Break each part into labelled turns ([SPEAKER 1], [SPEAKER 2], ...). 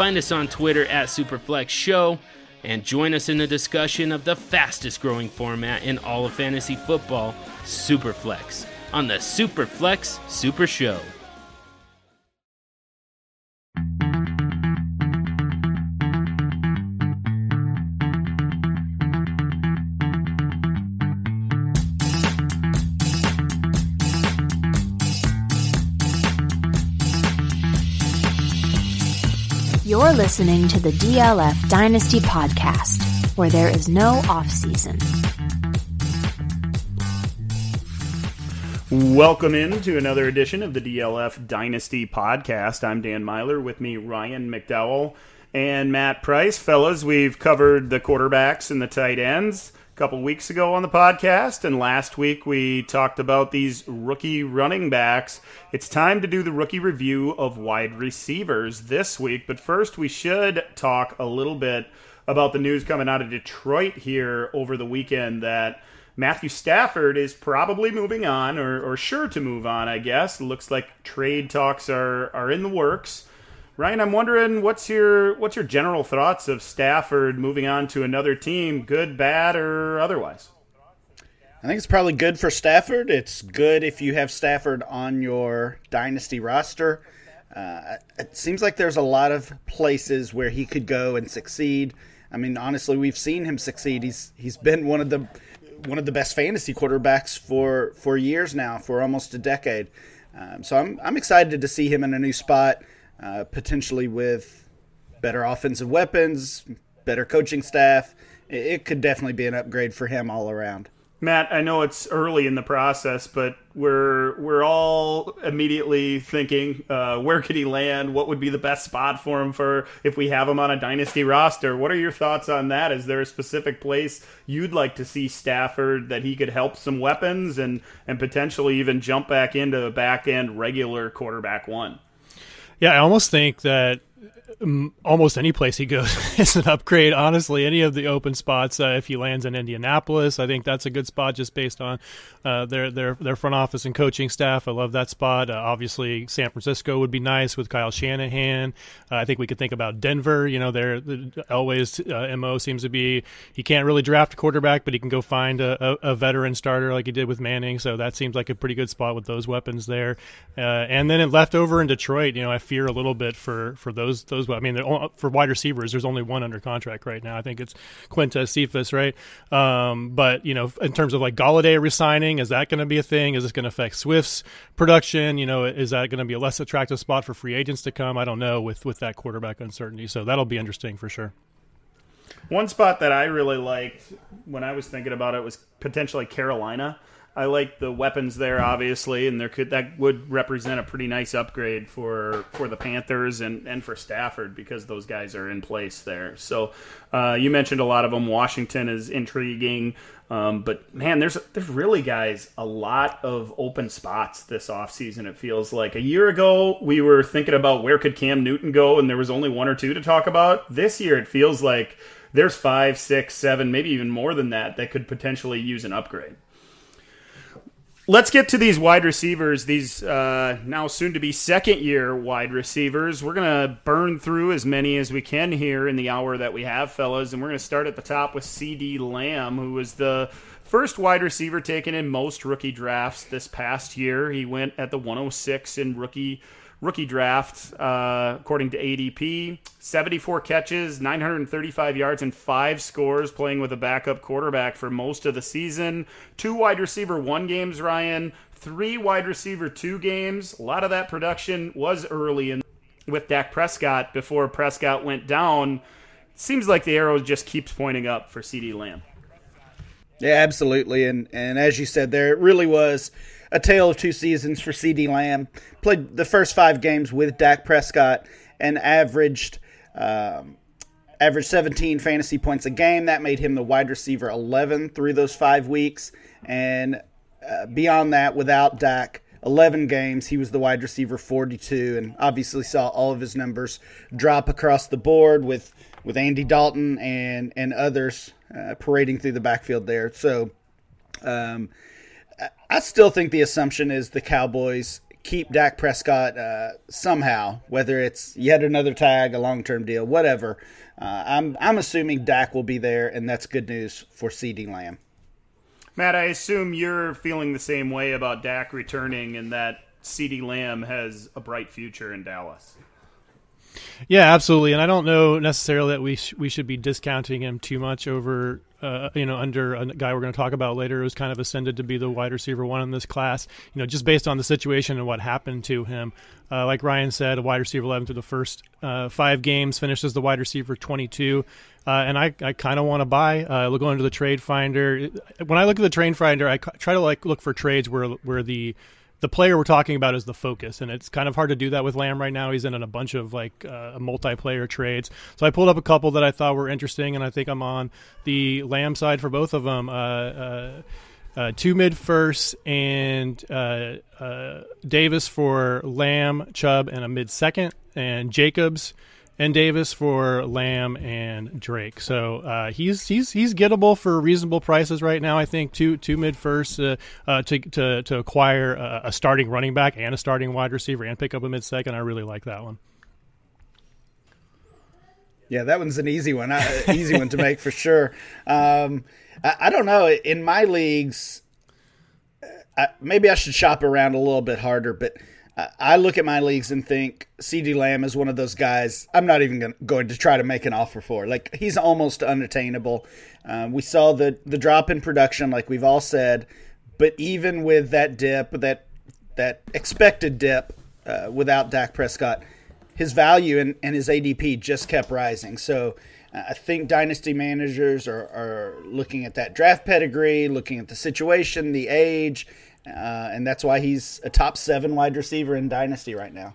[SPEAKER 1] find us on Twitter at Superflex Show and join us in the discussion of the fastest growing format in all of fantasy football, Superflex, on the Superflex Super Show.
[SPEAKER 2] You're listening to the DLF Dynasty Podcast, where there is no off season.
[SPEAKER 3] Welcome in to another edition of the DLF Dynasty Podcast. I'm Dan Meylor. With me, Ryan McDowell and Matt Price. Fellas, we've covered the quarterbacks and the tight ends couple weeks ago on the podcast, and last week we talked about these rookie running backs. It's time to do the rookie review of wide receivers this week, but first we should talk a little bit about the news coming out of Detroit here over the weekend that Matthew Stafford is probably moving on, or, or sure to move on, I guess. looks like trade talks are, are in the works. Ryan, I'm wondering what's your what's your general thoughts of Stafford moving on to another team, good, bad, or otherwise?
[SPEAKER 4] I think it's probably good for Stafford. It's good if you have Stafford on your dynasty roster. Uh, it seems like there's a lot of places where he could go and succeed. I mean, honestly, we've seen him succeed. He's he's been one of the one of the best fantasy quarterbacks for for years now, for almost a decade. Um, so I'm I'm excited to see him in a new spot, uh, potentially with better offensive weapons, better coaching staff. It, could definitely be an upgrade for him all around.
[SPEAKER 3] Matt, I know it's early in the process, but we're we're all immediately thinking, uh, where could he land? What would be the best spot for him for if we have him on a dynasty roster? What are your thoughts on that? Is there a specific place you'd like to see Stafford that he could help some weapons and and potentially even jump back into back end regular quarterback one?
[SPEAKER 5] Yeah, I almost think that almost any place he goes is an upgrade. Honestly, any of the open spots, uh, if he lands in Indianapolis, I think that's a good spot just based on uh, their their their front office and coaching staff. I love that spot. Uh, obviously, San Francisco would be nice with Kyle Shanahan. Uh, I think we could think about Denver. You know, their Elway's uh, mo seems to be he can't really draft a quarterback, but he can go find a, a, a, veteran starter like he did with Manning. So that seems like a pretty good spot with those weapons there. Uh, and then it left over in Detroit. You know, I fear a little bit for for those those I mean, for wide receivers, there's only one under contract right now. I think it's Quintez Cephus, right? Um, but you know, in terms of like Golladay resigning, is that going to be a thing? Is this going to affect Swift's production? You know, is that going to be a less attractive spot for free agents to come? I don't know with with that quarterback uncertainty. So that'll be interesting for sure.
[SPEAKER 3] One spot that I really liked when I was thinking about it was potentially Carolina. I like the weapons there, obviously, and there could that would represent a pretty nice upgrade for for the Panthers and and for Stafford because those guys are in place there. So uh, you mentioned a lot of them. Washington is intriguing. Um, but man, there's there's really guys a lot of open spots this offseason, It feels like a year ago we were thinking about where could Cam Newton go, and there was only one or two to talk about. This year it feels like there's five, six, seven, maybe even more than that that could potentially use an upgrade let's get to these wide receivers, these uh, now soon to be second year wide receivers. We're going to burn through as many as we can here in the hour that we have, fellas. And we're going to start at the top with CeeDee Lamb, who was the first wide receiver taken in most rookie drafts this past year. He went at the 106 in rookie rookie draft, uh, according to ADP. 74 catches, 935 yards, and five scores playing with a backup quarterback for most of the season. Two wide receiver one games, Ryan. Three wide receiver two games. A lot of that production was early in with Dak Prescott before Prescott went down. Seems like the arrow just keeps pointing up for CeeDee Lamb.
[SPEAKER 4] Yeah, absolutely. And and as you said there, it really was a tale of two seasons for CeeDee Lamb. Played the first five games with Dak Prescott and averaged um, averaged 17 fantasy points a game. That made him the wide receiver 11 through those five weeks. And uh, beyond that, without Dak, 11 games, he was the wide receiver 42, and obviously saw all of his numbers drop across the board with with Andy Dalton and and others uh, parading through the backfield there. So, um, I still think the assumption is the Cowboys keep Dak Prescott uh, somehow, whether it's yet another tag, a long term deal, whatever. Uh, I'm I'm assuming Dak will be there, and that's good news for CeeDee Lamb.
[SPEAKER 3] Matt, I assume you're feeling the same way about Dak returning, and that CeeDee Lamb has a bright future in Dallas.
[SPEAKER 5] Yeah, absolutely. And I don't know necessarily that we sh- we should be discounting him too much over uh, you know under a guy we're going to talk about later who's kind of ascended to be the wide receiver one in this class. You know, just based on the situation and what happened to him. Uh, like Ryan said, a wide receiver 11 through the first uh, five games, finishes the wide receiver 22. Uh, and I, I kind of want to buy. Uh, look into the trade finder. When I look at the trade finder, I try to like look for trades where where the the player we're talking about is the focus, and it's kind of hard to do that with Lamb right now. He's in a bunch of like uh, multiplayer trades. So I pulled up a couple that I thought were interesting, and I think I'm on the Lamb side for both of them. Uh, uh, uh two mid first and uh, uh, Davis for Lamb, Chubb, and a mid second, and Jacobs and Davis for Lamb and Drake. So uh, he's he's he's gettable for reasonable prices right now. I think two two mid first uh, uh, to, to to acquire a, a, starting running back and a starting wide receiver and pick up a mid second. I really like that one.
[SPEAKER 4] Yeah, that one's an easy one, easy one to make for sure. Um, I, I, don't know in my leagues. I, maybe I should shop around a little bit harder, but I look at my leagues and think CeeDee Lamb is one of those guys I'm not even going to try to make an offer for. Like he's almost unattainable. Um, we saw the the drop in production, like we've all said, but even with that dip, that that expected dip, uh, without Dak Prescott, his value and, and his ADP just kept rising. So uh, I think dynasty managers are, are looking at that draft pedigree, looking at the situation, the age uh, and that's why he's a top seven wide receiver in Dynasty right now.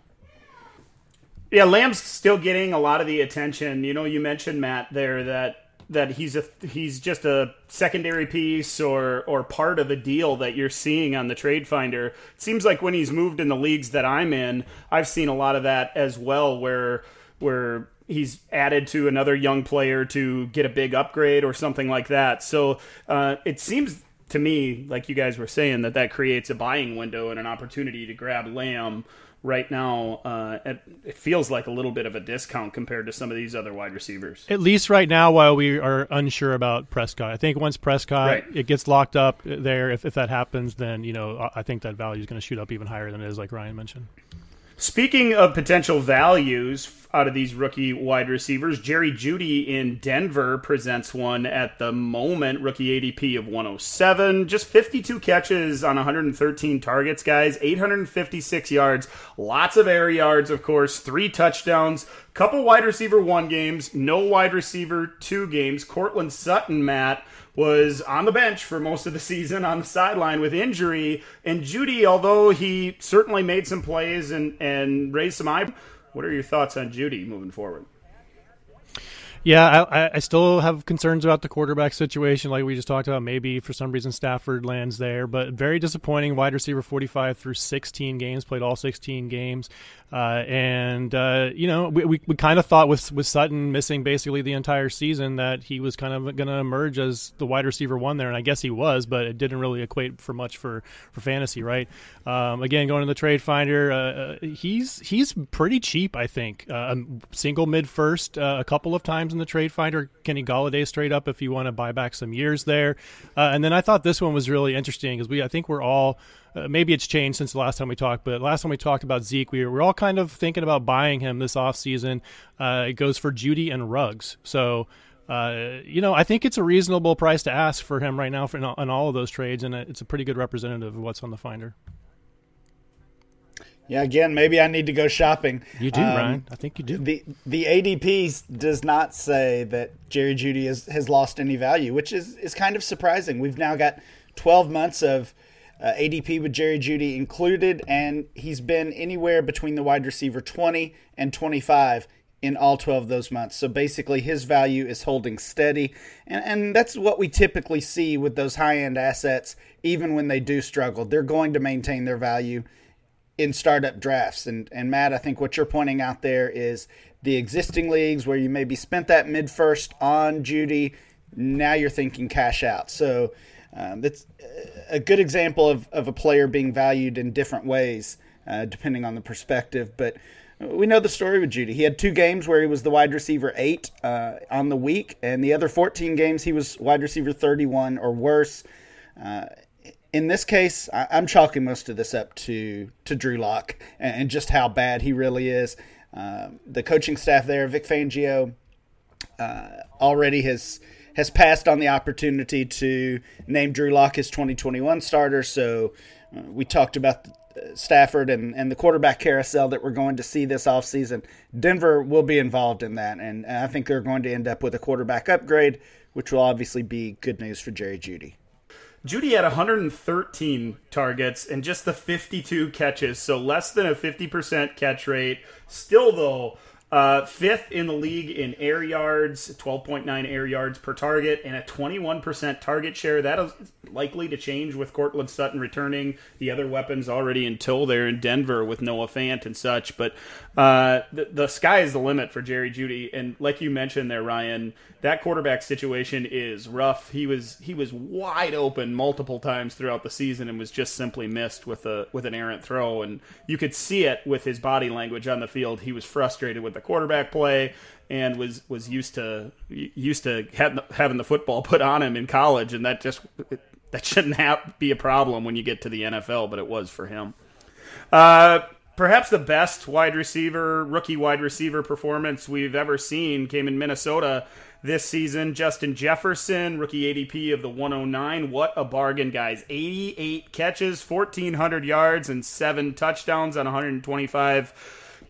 [SPEAKER 3] Yeah, Lamb's still getting a lot of the attention. You know, you mentioned Matt there that that he's a he's just a secondary piece or or part of a deal that you're seeing on the trade finder. It seems like when he's moved in the leagues that I'm in, I've seen a lot of that as well where where he's added to another young player to get a big upgrade or something like that. So uh, it seems to me, like you guys were saying, that that creates a buying window and an opportunity to grab Lamb right now. Uh, it, it, feels like a little bit of a discount compared to some of these other wide receivers.
[SPEAKER 5] At least right now, while we are unsure about Prescott, I think once Prescott right. it gets locked up there, if, if that happens, then you know I think that value is going to shoot up even higher than it is, like Ryan mentioned.
[SPEAKER 3] Speaking of potential values out of these rookie wide receivers, Jerry Jeudy in Denver presents one at the moment, rookie ADP of 107. Just 52 catches on 113 targets, guys, 856 yards, lots of air yards, of course, three touchdowns, couple wide receiver one games, no wide receiver two games. Courtland Sutton, Matt was on the bench for most of the season on the sideline with injury. And Jeudy, although he certainly made some plays and, and raised some eye, what are your thoughts on Jeudy moving forward?
[SPEAKER 5] Yeah, I, I, still have concerns about the quarterback situation, like we just talked about. Maybe for some reason Stafford lands there, but very disappointing. Wide receiver 45 through 16 games, played all 16 games. Uh, and uh, you know, we, we, we kind of thought with with Sutton missing basically the entire season that he was kind of going to emerge as the wide receiver one there, and I guess he was, but it didn't really equate for much for for fantasy, right? Um, again, going to the trade finder, uh, uh he's he's pretty cheap, I think. Uh, single mid first uh, a couple of times in the trade finder. Kenny Golladay straight up if you want to buy back some years there, and then I thought this one was really interesting because we I think we're all uh, maybe it's changed since the last time we talked, but last time we talked about Zeke, we were all kind of thinking about buying him this offseason. Uh, it goes for Jeudy and Ruggs. So, uh, you know, I think it's a reasonable price to ask for him right now for, in all of those trades, and it's a pretty good representative of what's on the finder.
[SPEAKER 4] Yeah, again, maybe I need to go shopping.
[SPEAKER 5] You do, um, Ryan. I think you do.
[SPEAKER 4] The the ADP does not say that Jerry Jeudy has, has lost any value, which is, is kind of surprising. We've now got 12 months of uh, ADP with Jerry Jeudy included, and he's been anywhere between the wide receiver 20 and 25 in all 12 of those months. So basically, his value is holding steady. And, and that's what we typically see with those high end assets, even when they do struggle. They're going to maintain their value in startup drafts. And, and Matt, I think what you're pointing out there is the existing leagues where you maybe spent that mid first on Jeudy. Now you're thinking cash out. So um, that's a good example of, of a player being valued in different ways, uh, depending on the perspective. But we know the story with Jeudy. He had two games where he was the wide receiver eight uh, on the week, and the other 14 games he was wide receiver 31 or worse. Uh, in this case, I, am chalking most of this up to to Drew Lock and, and just how bad he really is. Uh, the coaching staff there, Vic Fangio, uh, already has has passed on the opportunity to name Drew Lock his 2021 starter. So uh, we talked about Stafford and, and the quarterback carousel that we're going to see this offseason, Denver will be involved in that. And I think they're going to end up with a quarterback upgrade, which will obviously be good news for Jerry Jeudy.
[SPEAKER 3] Jeudy had 113 targets and just the 52 catches, so less than a 50% catch rate. Still, though, uh, fifth in the league in air yards, 12.9 air yards per target, and a 21% target share. That is likely to change with Courtland Sutton returning. The other weapons already until they're in Denver with Noah Fant and such. But uh, the, the sky is the limit for Jerry Jeudy, And like you mentioned there, Ryan, that quarterback situation is rough. He was he was wide open multiple times throughout the season and was just simply missed with a with an errant throw. And you could see it with his body language on the field. He was frustrated with the quarterback play and was was used to used to having the football put on him in college, and that just that shouldn't have, be a problem when you get to the NFL, but it was for him. Uh, perhaps the best wide receiver, rookie wide receiver performance we've ever seen came in Minnesota this season. Justin Jefferson, rookie ADP of the 109. What a bargain, guys. 88 catches, 1,400 yards, and seven touchdowns on 125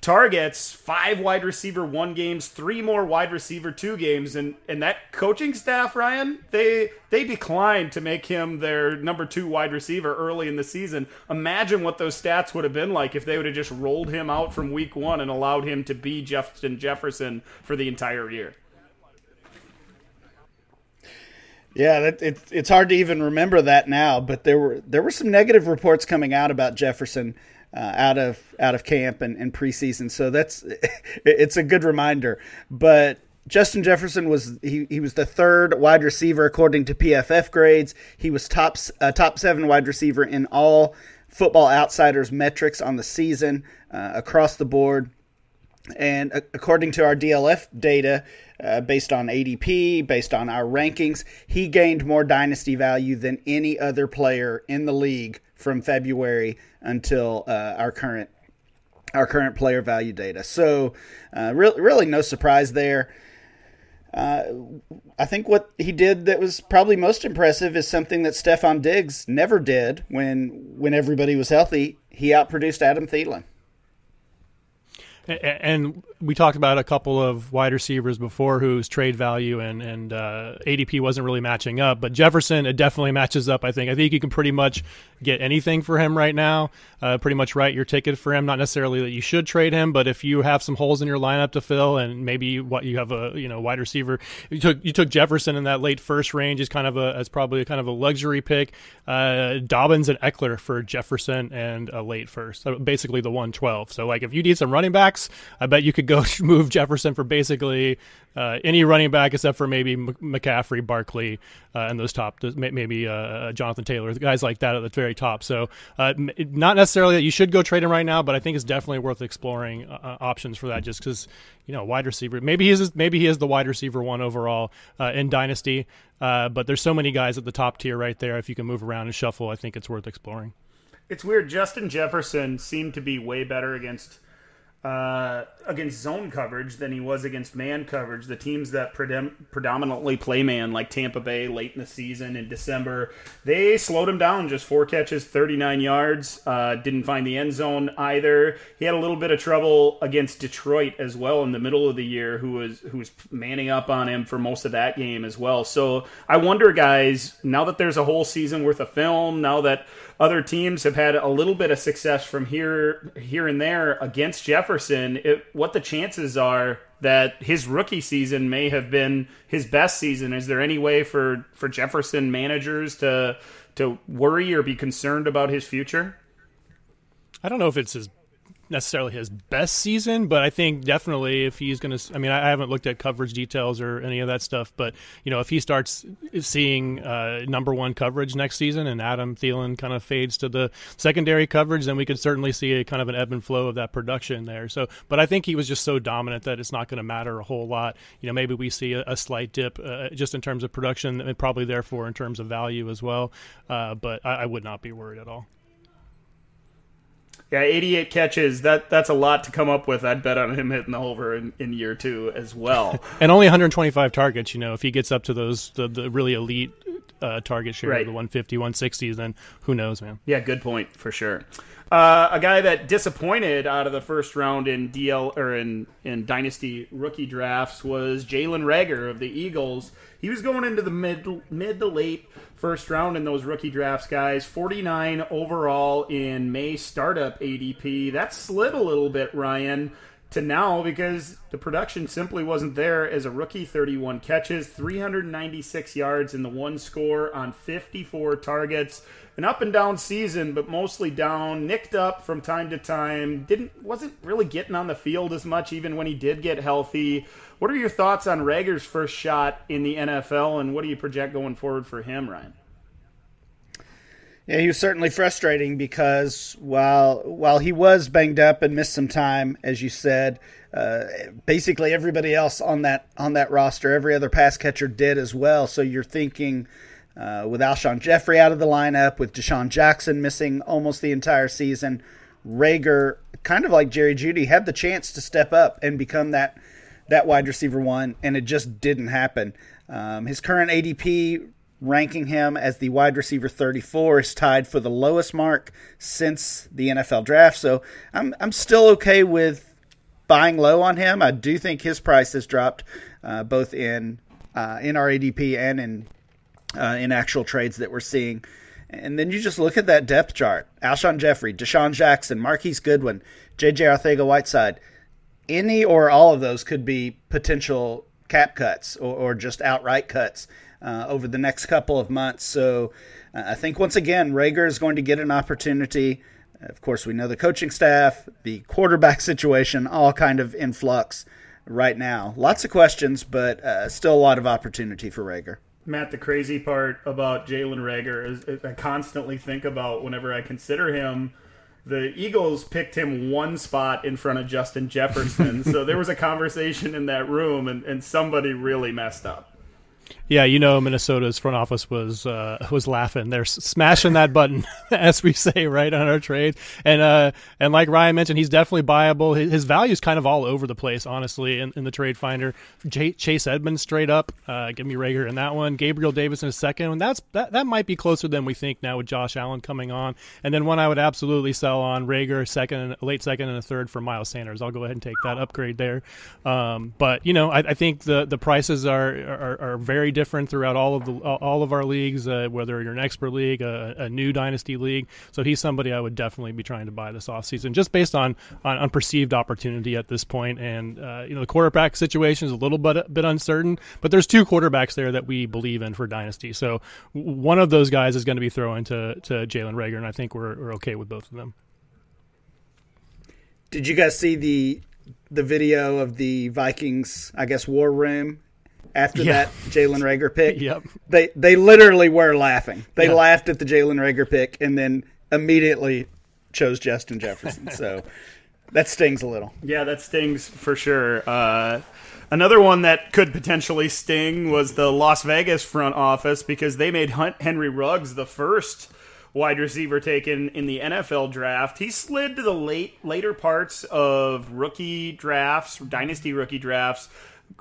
[SPEAKER 3] targets, five wide receiver one games, three more wide receiver two games, and and that coaching staff, Ryan, they they declined to make him their number two wide receiver early in the season. Imagine what those stats would have been like if they would have just rolled him out from week one and allowed him to be Justin Jefferson for the entire year.
[SPEAKER 4] Yeah, that, it, it's hard to even remember that now, but there were there were some negative reports coming out about Jefferson uh, out of out of camp and, and preseason, so that's it's a good reminder. But Justin Jefferson was he, he was the third wide receiver according to PFF grades. He was top uh, top seven wide receiver in all Football Outsiders metrics on the season uh, across the board. And according to our DLF data, uh, based on ADP, based on our rankings, he gained more dynasty value than any other player in the league from February until uh, our current our current player value data. So, uh, re- really, no surprise there. Uh, I think what he did that was probably most impressive is something that Stefon Diggs never did when when everybody was healthy. He outproduced Adam Thielen.
[SPEAKER 5] And we talked about a couple of wide receivers before whose trade value and and uh, ADP wasn't really matching up, but Jefferson it definitely matches up. I think. I think you can pretty much get anything for him right now. Uh, pretty much write your ticket for him. Not necessarily that you should trade him, but if you have some holes in your lineup to fill, and maybe what you have a you know wide receiver, you took you took Jefferson in that late first range is kind of a as probably kind of a luxury pick. Uh, Dobbins and Ekeler for Jefferson and a late first, so basically the one twelve. So like if you need some running backs. I bet you could go move Jefferson for basically uh, any running back except for maybe McCaffrey, Barkley, uh, and those top, maybe uh, uh, Jonathan Taylor, guys like that at the very top. So uh, not necessarily that you should go trade him right now, but I think it's definitely worth exploring uh, options for that just because you know wide receiver. Maybe he is maybe he is the wide receiver one overall in dynasty, but there's so many guys at the top tier right there. If you can move around and shuffle, I think it's worth exploring.
[SPEAKER 3] It's weird. Justin Jefferson seemed to be way better against uh, against zone coverage than he was against man coverage. The teams that predom- predominantly play man, like Tampa Bay late in the season in December, they slowed him down. Just four catches, 39 yards. Uh, didn't find the end zone either. He had a little bit of trouble against Detroit as well in the middle of the year, who was who was manning up on him for most of that game as well. So I wonder, guys, now that there's a whole season worth of film, now that other teams have had a little bit of success from here here and there against Jefferson Jefferson, it, what the chances are that his rookie season may have been his best season. Is there any way for, for Jefferson managers to to worry or be concerned about his future?
[SPEAKER 5] I don't know if it's his necessarily his best season, but I think definitely if he's going to, I mean, I haven't looked at coverage details or any of that stuff, but you know, if he starts seeing uh, number one coverage next season and Adam Thielen kind of fades to the secondary coverage, then we could certainly see a kind of an ebb and flow of that production there. So, but I think he was just so dominant that it's not going to matter a whole lot. You know, maybe we see a, a slight dip uh, just in terms of production and probably therefore in terms of value as well. Uh, but I, I would not be worried at all.
[SPEAKER 3] Yeah, 88 catches. That that's a lot to come up with. I'd bet on him hitting the over in, in year two as well.
[SPEAKER 5] and only 125 targets. You know, if he gets up to those the, the really elite uh, target share,
[SPEAKER 3] right.
[SPEAKER 5] the 150, 160s, then who knows, man?
[SPEAKER 3] Yeah, good point for sure. Uh, a guy that disappointed out of the first round in DL or in in dynasty rookie drafts was Jalen Reagor of the Eagles. He was going into the mid mid to late first round in those rookie drafts, guys. 49 overall in May startup ADP. That slid a little bit, Ryan, to now because the production simply wasn't there as a rookie. 31 catches, 396 yards in the one score on 54 targets an up and down season, but mostly down, nicked up from time to time. Didn't wasn't really getting on the field as much, even when he did get healthy. What are your thoughts on Reagor's first shot in the NFL, and what do you project going forward for him, Ryan?
[SPEAKER 4] Yeah, he was certainly frustrating because while while he was banged up and missed some time, as you said, uh, basically everybody else on that on that roster, every other pass catcher did as well. So you're thinking uh, with Alshon Jeffery out of the lineup, with DeSean Jackson missing almost the entire season, Reagor, kind of like Jerry Jeudy, had the chance to step up and become that that wide receiver one, and it just didn't happen. Um, his current ADP ranking him as the wide receiver 34 is tied for the lowest mark since the NFL draft. So I'm I'm still okay with buying low on him. I do think his price has dropped uh, both in uh, in our ADP and in uh, in actual trades that we're seeing. And then you just look at that depth chart: Alshon Jeffery, DeSean Jackson, Marquise Goodwin, J.J. Arcega-Whiteside. Any or all of those could be potential cap cuts or, or just outright cuts uh, over the next couple of months. So uh, I think once again, Reagor is going to get an opportunity. Of course, we know the coaching staff, the quarterback situation, all kind of in flux right now. Lots of questions, but uh, still a lot of opportunity for Reagor.
[SPEAKER 3] Matt, the crazy part about Jalen Reagor is, I constantly think about whenever I consider him. The Eagles picked him one spot in front of Justin Jefferson, so there was a conversation in that room, and, and somebody really messed up.
[SPEAKER 5] Yeah, you know, Minnesota's front office was uh, was laughing. They're smashing that button, as we say, right on our trade. And uh, and like Ryan mentioned, he's definitely buyable. His, his value is kind of all over the place, honestly, in, in the trade finder. J- Chase Edmonds straight up, uh, give me Reagor in that one. Gabriel Davis in a second, and that's that that might be closer than we think now with Josh Allen coming on. And then one I would absolutely sell on Reagor second, late second, and a third for Miles Sanders. I'll go ahead and take that upgrade there. Um, but you know, I, I think the the prices are are, are very different throughout all of the all of our leagues, uh, whether you're an expert league, a, a, new dynasty league. So he's somebody I would definitely be trying to buy this offseason, just based on, on, on perceived opportunity at this point. And uh, you know the quarterback situation is a little bit bit uncertain, but there's two quarterbacks there that we believe in for dynasty. So one of those guys is going to be thrown to to Jalen Reagor, and I think we're, we're okay with both of them.
[SPEAKER 4] Did you guys see the the video of the Vikings, I guess, war room after yeah. that Jalen Reagor pick.
[SPEAKER 5] Yep.
[SPEAKER 4] They they literally were laughing. They laughed at the Jalen Reagor pick and then immediately chose Justin Jefferson. so that stings a little.
[SPEAKER 3] Yeah, that stings for sure. Uh, another one that could potentially sting was the Las Vegas front office because they made Hunt Henry Ruggs the first wide receiver taken in the NFL draft. He slid to the late later parts of rookie drafts, dynasty rookie drafts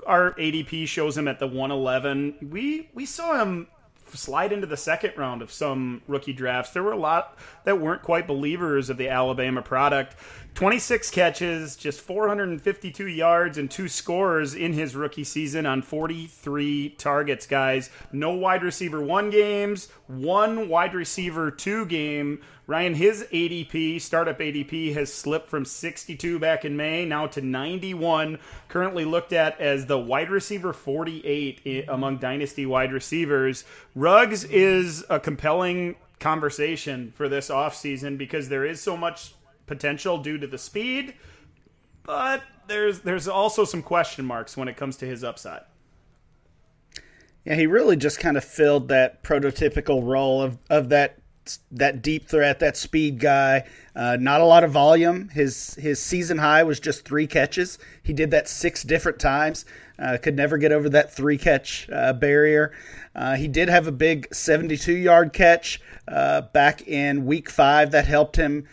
[SPEAKER 3] our ADP shows him at the 111. We we saw him slide into the second round of some rookie drafts. There were a lot that weren't quite believers of the Alabama product. 26 catches, just 452 yards, and two scores in his rookie season on 43 targets, guys. No wide receiver one games, one wide receiver two game. Ryan, his ADP, startup ADP, has slipped from 62 back in May now to 91. Currently looked at as the wide receiver 48 among dynasty wide receivers. Ruggs is a compelling conversation for this offseason because there is so much potential due to the speed, but there's there's also some question marks when it comes to his upside.
[SPEAKER 4] Yeah, he really just kind of filled that prototypical role of, of that that deep threat, that speed guy. Uh, not a lot of volume. His his season high was just three catches. He did that six different times. Uh, could never get over that three catch uh, barrier. Uh, he did have a big 72 yard catch uh, back in week five that helped him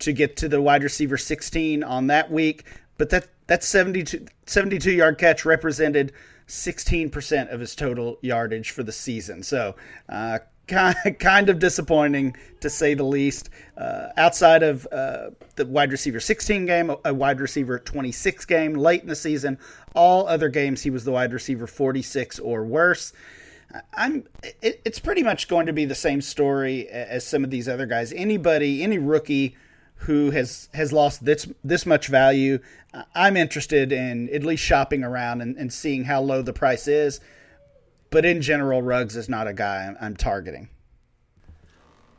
[SPEAKER 4] to get to the wide receiver 16 on that week. But that that 72, 72 yard catch represented 16% of his total yardage for the season. So, uh, kind of disappointing to say the least. Uh, outside of uh, the wide receiver 16 game, a wide receiver 26 game late in the season, all other games he was the wide receiver 46 or worse. I'm. It, it's pretty much going to be the same story as some of these other guys. Anybody, any rookie who has has lost this this much value, I'm interested in at least shopping around and, and seeing how low the price is. But in general, Ruggs is not a guy I'm, I'm targeting.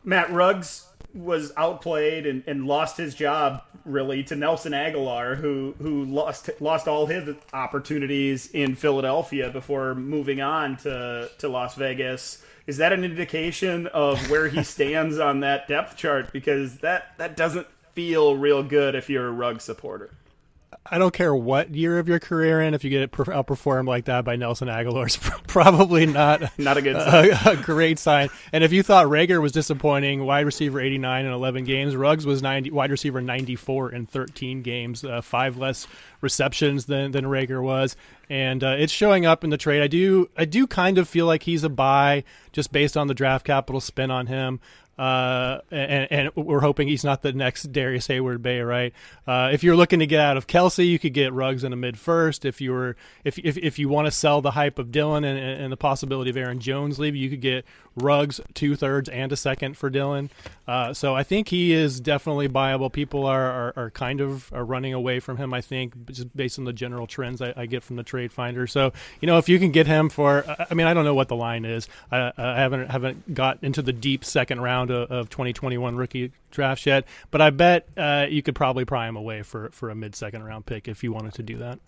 [SPEAKER 3] Matt Ruggs was outplayed and, and lost his job really to Nelson Agholor, who who lost lost all his opportunities in Philadelphia before moving on to to Las Vegas is that an indication of where he stands on that depth chart? Because that that doesn't feel real good if you're a rug supporter.
[SPEAKER 5] I don't care what year of your career in, if you get outperformed like that by Nelson it's probably not
[SPEAKER 3] not a good
[SPEAKER 5] a, a, great sign. And if you thought Reagor was disappointing, wide receiver 89 in 11 games, Ruggs was 90, wide receiver 94 in 13 games, uh, five less receptions than than Reagor was, and uh, it's showing up in the trade. I do I do kind of feel like he's a buy just based on the draft capital spin on him. Uh, and, and, we're hoping he's not the next Darrius Heyward-Bey, right? Uh, if you're looking to get out of Kelce, you could get Ruggs in the mid first. If you were, if if, if you want to sell the hype of Dillon and, and the possibility of Aaron Jones leaving, you could get Ruggs two thirds and a second for Dillon. Uh, so I think he is definitely viable. People are, are, are, kind of are running away from him. I think just based on the general trends I, I, get from the trade finder. So you know if you can get him for, I mean I don't know what the line is. I, I haven't haven't got into the deep second round of, of 2021 rookie drafts yet, but I bet uh, you could probably pry him away for for a mid second round pick if you wanted to do that.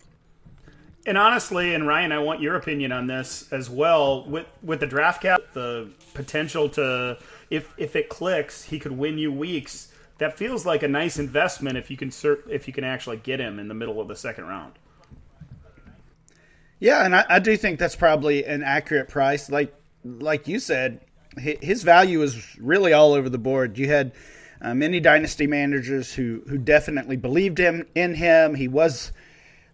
[SPEAKER 3] And honestly, and Ryan, I want your opinion on this as well. With with the draft cap, the potential to if if it clicks, he could win you weeks. That feels like a nice investment if you can cert, if you can actually get him in the middle of the second round.
[SPEAKER 4] Yeah, and I, I do think that's probably an accurate price. Like like you said, his value is really all over the board. You had uh, many dynasty managers who who definitely believed him in him. He was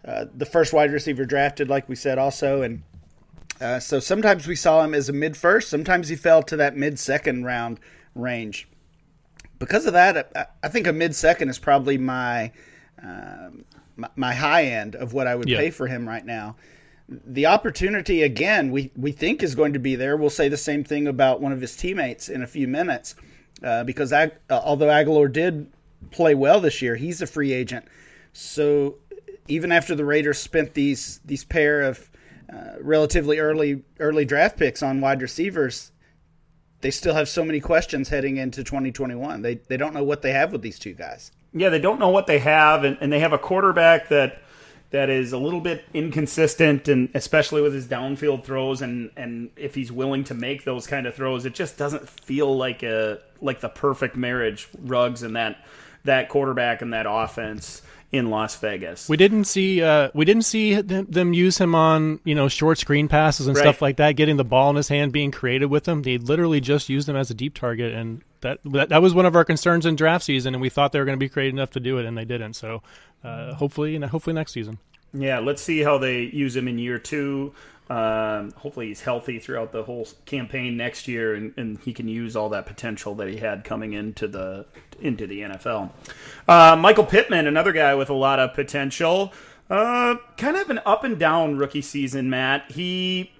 [SPEAKER 4] uh, the first wide receiver drafted, like we said, also, and uh, so sometimes we saw him as a mid first, sometimes he fell to that mid second round range. Because of that, I, think a mid second is probably my, uh, my, my high end of what I would yeah. pay for him right now. The opportunity again, we we think is going to be there. We'll say the same thing about one of his teammates in a few minutes, uh, because Ag- uh, although Agholor did play well this year, he's a free agent. So even after the Raiders spent these these pair of uh, relatively early early draft picks on wide receivers, they still have so many questions heading into 2021. They they don't know what they have with these two guys.
[SPEAKER 3] Yeah, they don't know what they have, and, and they have a quarterback that that is a little bit inconsistent, and especially with his downfield throws, and and if he's willing to make those kind of throws, it just doesn't feel like a like the perfect marriage. Ruggs and that that quarterback and that offense in Las Vegas.
[SPEAKER 5] We didn't see uh, we didn't see them use him on you know short screen passes and right. stuff like that, getting the ball in his hand, being creative with him. They literally just used him as a deep target, and that that, that was one of our concerns in draft season, and we thought they were going to be creative enough to do it, and they didn't. So uh, hopefully, hopefully next season.
[SPEAKER 3] Yeah, let's see how they use him in year two. Um, hopefully, he's healthy throughout the whole campaign next year, and, and, he can use all that potential that he had coming into the into the NFL. Uh, Michael Pittman, another guy with a lot of potential. Uh, kind of an up and down rookie season, Matt. He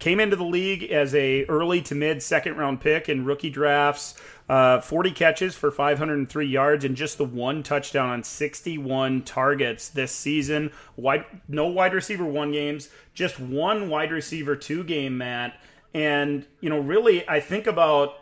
[SPEAKER 3] came into the league as a early to mid second round pick in rookie drafts. Uh, 40 catches for 503 yards and just the one touchdown on 61 targets this season. Wide, no wide receiver one games, just one wide receiver two game, Matt. And, you know, really, I think about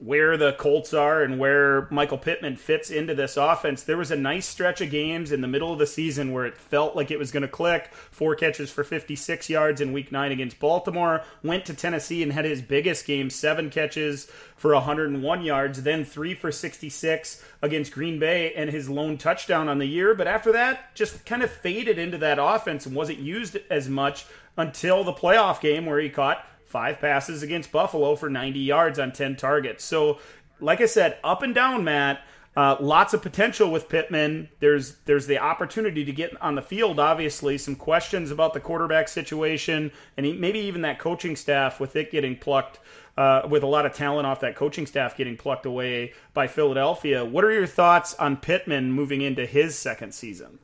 [SPEAKER 3] where the Colts are and where Michael Pittman fits into this offense. There was a nice stretch of games in the middle of the season where it felt like it was going to click. Four catches for 56 yards in week nine against Baltimore. Went to Tennessee and had his biggest game, seven catches for 101 yards, then three for 66 against Green Bay and his lone touchdown on the year. But after that, just kind of faded into that offense and wasn't used as much until the playoff game where he caught five passes against Buffalo for 90 yards on 10 targets. So, like I said, up and down, Matt. Uh, lots of potential with Pittman. There's there's the opportunity to get on the field. Obviously, some questions about the quarterback situation, and he, maybe even that coaching staff with it getting plucked, uh, with a lot of talent off that coaching staff getting plucked away by Philadelphia. What are your thoughts on Pittman moving into his second season?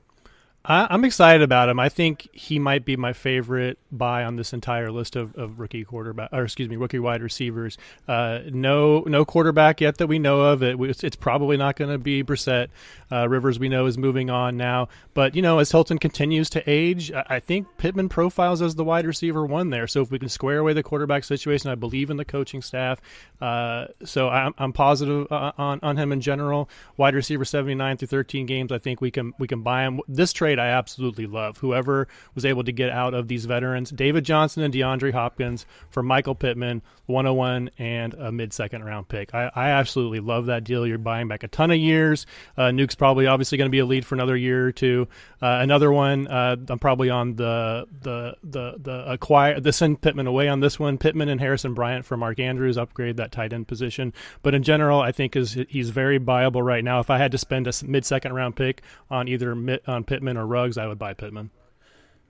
[SPEAKER 5] I'm excited about him. I think he might be my favorite buy on this entire list of, of rookie quarterback, or excuse me, rookie wide receivers. Uh, no, no quarterback yet that we know of. It, it's probably not going to be Brissett. Uh, Rivers, we know, is moving on now. But you know, as Hilton continues to age, I, I think Pittman profiles as the wide receiver one there. So if we can square away the quarterback situation, I believe in the coaching staff. Uh, so I'm, I'm positive uh, on on him in general. Wide receiver 79 through 13 games. I think we can we can buy him. This trade trade I absolutely love. Whoever was able to get out of these veterans, David Johnson and DeAndre Hopkins for Michael Pittman, 101 and a mid second round pick. I, I, absolutely love that deal. You're buying back a ton of years. Uh, Nuke's probably obviously going to be a lead for another year or two. Uh, another one, uh, I'm probably on the the the the acquire the send Pittman away on this one. Pittman and Harrison Bryant for Mark Andrews upgrade that tight end position. But in general, I think is he's very viable right now. If I had to spend a mid second round pick on either on Pittman or Ruggs, I would buy Pittman.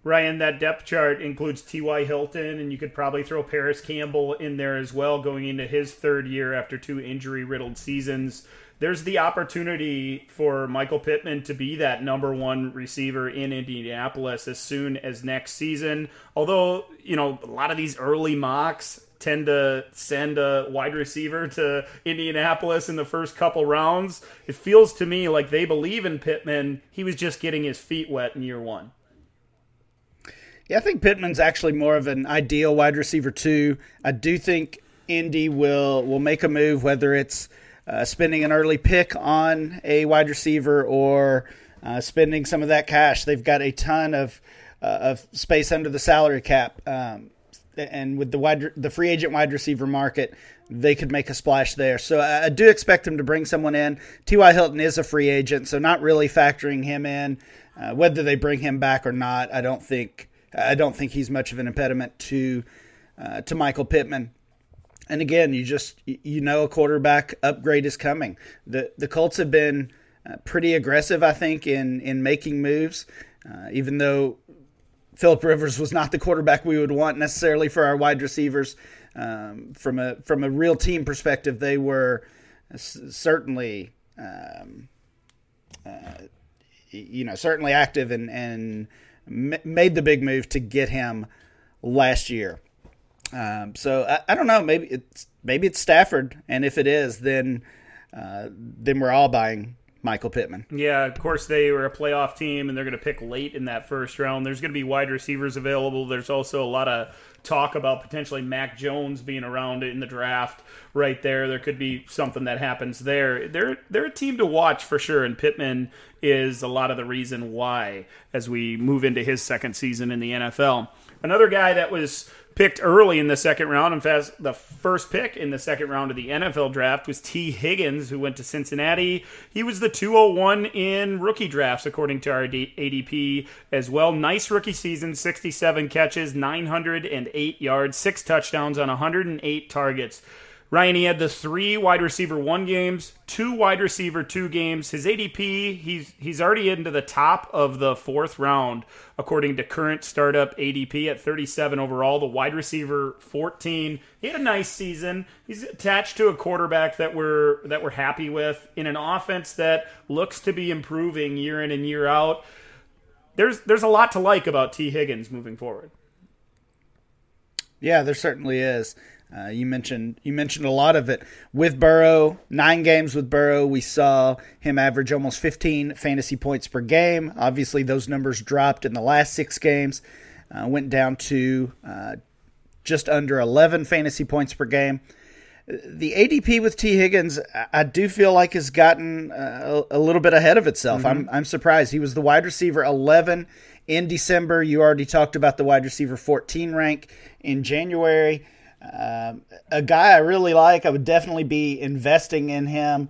[SPEAKER 3] Ryan, that depth chart includes T.Y. Hilton, and you could probably throw Parris Campbell in there as well, going into his third year after two injury riddled seasons. There's the opportunity for Michael Pittman to be that number one receiver in Indianapolis as soon as next season. Although, you know, a lot of these early mocks tend to send a wide receiver to Indianapolis in the first couple rounds. It feels to me like they believe in Pittman. He was just getting his feet wet in year one.
[SPEAKER 4] Yeah, I think Pittman's actually more of an ideal wide receiver too. I do think Indy will will make a move, whether it's uh, spending an early pick on a wide receiver or uh, spending some of that cash. They've got a ton of uh, of space under the salary cap, um, and with the wide the free agent wide receiver market, they could make a splash there. So I, do expect them to bring someone in. T.Y. Hilton is a free agent, so not really factoring him in. Uh, whether they bring him back or not, I don't think I don't think he's much of an impediment to uh, to Michael Pittman. And again, you just you know a quarterback upgrade is coming. The the Colts have been uh, pretty aggressive, I think, in in making moves, uh, even though Philip Rivers was not the quarterback we would want necessarily for our wide receivers. Um, from a from a real team perspective, they were certainly um, uh, you know certainly active and and made the big move to get him last year. Um, so I, I, don't know. Maybe it's maybe it's Stafford, and if it is, then uh, then we're all buying Michael Pittman.
[SPEAKER 3] Yeah, of course they were a playoff team, and they're going to pick late in that first round. There's going to be wide receivers available. There's also a lot of talk about potentially Mac Jones being around in the draft right there. There could be something that happens there. They're they're a team to watch for sure, and Pittman is a lot of the reason why as we move into his second season in the NFL. Another guy that was picked early in the second round. In fact, the first pick in the second round of the NFL draft was Tee Higgins, who went to Cincinnati. He was the 201 in rookie drafts, according to our ADP as well. Nice rookie season 67 catches, 908 yards, six touchdowns on 108 targets. Ryan, he had the three wide receiver one games, two wide receiver two games. His ADP, he's he's already into the top of the fourth round according to current startup ADP at 37 overall. The wide receiver 14. He had a nice season. He's attached to a quarterback that we're that we're happy with in an offense that looks to be improving year in and year out. There's there's a lot to like about Tee Higgins moving forward.
[SPEAKER 4] Yeah, there certainly is. Uh, you mentioned you mentioned a lot of it with Burrow. Nine games with Burrow, we saw him average almost 15 fantasy points per game. Obviously, those numbers dropped in the last six games. Uh, went down to uh, just under 11 fantasy points per game. The ADP with Tee Higgins, I do feel like has gotten uh, a, a little bit ahead of itself. Mm-hmm. I'm I'm surprised. He was the wide receiver 11 in December. You already talked about the wide receiver 14 rank in January. Um, a guy I really like. I would definitely be investing in him.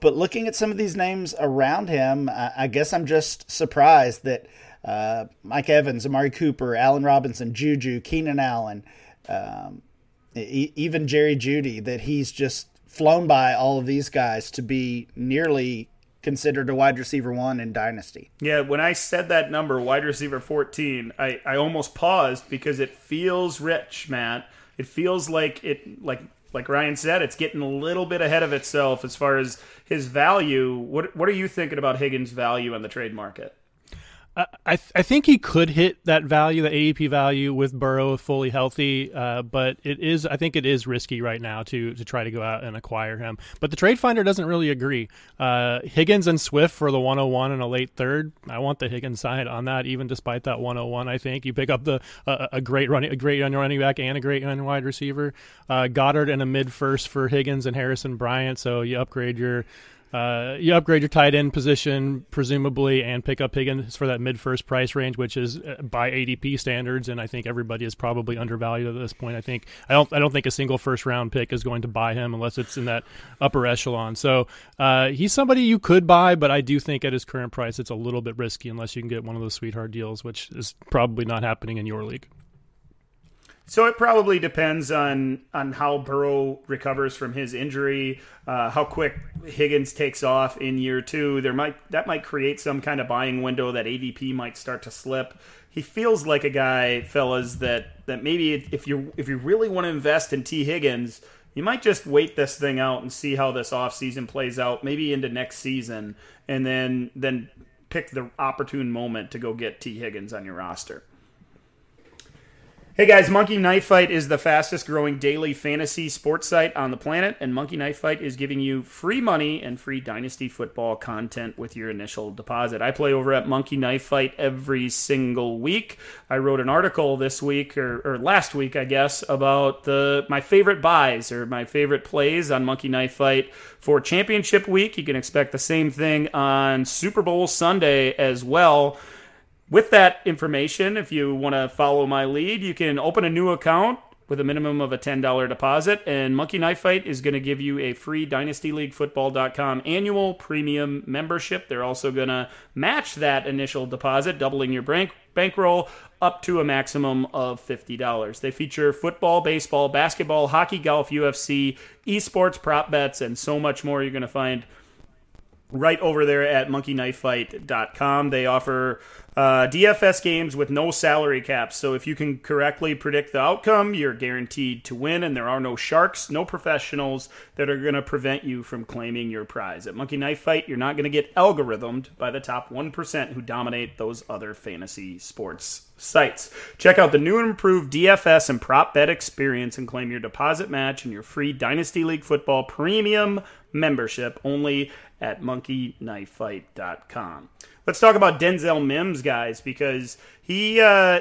[SPEAKER 4] But looking at some of these names around him, I, I guess I'm just surprised that uh, Mike Evans, Amari Cooper, Allen Robinson, Juju, Keenan Allen, um, e- even Jerry Jeudy, that he's just flown by all of these guys to be nearly considered a wide receiver one in Dynasty.
[SPEAKER 3] Yeah, when I said that number, wide receiver 14, I, I almost paused because it feels rich, Matt. It feels like it like like Ryan said, it's getting a little bit ahead of itself as far as his value. What what are you thinking about Higgins' value on the trade market?
[SPEAKER 5] I th- I think he could hit that value, the ADP value, with Burrow fully healthy. Uh, but it is, I think, it is risky right now to to try to go out and acquire him. But the trade finder doesn't really agree. Uh, Higgins and Swift for the 101 and a late third. I want the Higgins side on that, even despite that 101. I think you pick up the uh, a great running, a great running back and a great wide receiver. Uh, Goedert and a mid first for Higgins and Harrison Bryant. So you upgrade your uh, you upgrade your tight end position presumably and pick up Higgins for that mid first price range, which is uh, by ADP standards, and I think everybody is probably undervalued at this point. I think I don't I don't think a single first round pick is going to buy him unless it's in that upper echelon. So uh, he's somebody you could buy, but I do think at his current price it's a little bit risky unless you can get one of those sweetheart deals, which is probably not happening in your league.
[SPEAKER 3] So it probably depends on on how Burrow recovers from his injury, uh, how quick Higgins takes off in year two. There might that might create some kind of buying window that ADP might start to slip. He feels like a guy, fellas, that that maybe if you if you really want to invest in Tee Higgins, you might just wait this thing out and see how this offseason plays out, maybe into next season, and then then pick the opportune moment to go get Tee Higgins on your roster. Hey guys, Monkey Knife Fight is the fastest growing daily fantasy sports site on the planet, and Monkey Knife Fight is giving you free money and free Dynasty football content with your initial deposit. I play over at Monkey Knife Fight every single week. I wrote an article this week, or, or last week, I guess, about the my favorite buys or my favorite plays on Monkey Knife Fight for championship week. You can expect the same thing on Super Bowl Sunday as well with that information, if you want to follow my lead, you can open a new account with a minimum of a $10 deposit. And Monkey Knife Fight is going to give you a free DynastyLeagueFootball.com annual premium membership. They're also going to match that initial deposit, doubling your bank bankroll up to a maximum of $50. They feature football, baseball, basketball, hockey, golf, UFC, esports, prop bets, and so much more you're going to find right over there at monkeyknifefight.com. They offer uh, DFS games with no salary caps. So if you can correctly predict the outcome, you're guaranteed to win, and there are no sharks, no professionals that are going to prevent you from claiming your prize. At Monkey Knife Fight, you're not going to get algorithmed by the top 1% who dominate those other fantasy sports sites. Check out the new and improved DFS and prop bet experience and claim your deposit match and your free Dynasty League Football premium membership only at monkeyknifefight.com. Let's talk about Denzel Mims, guys, because he, uh,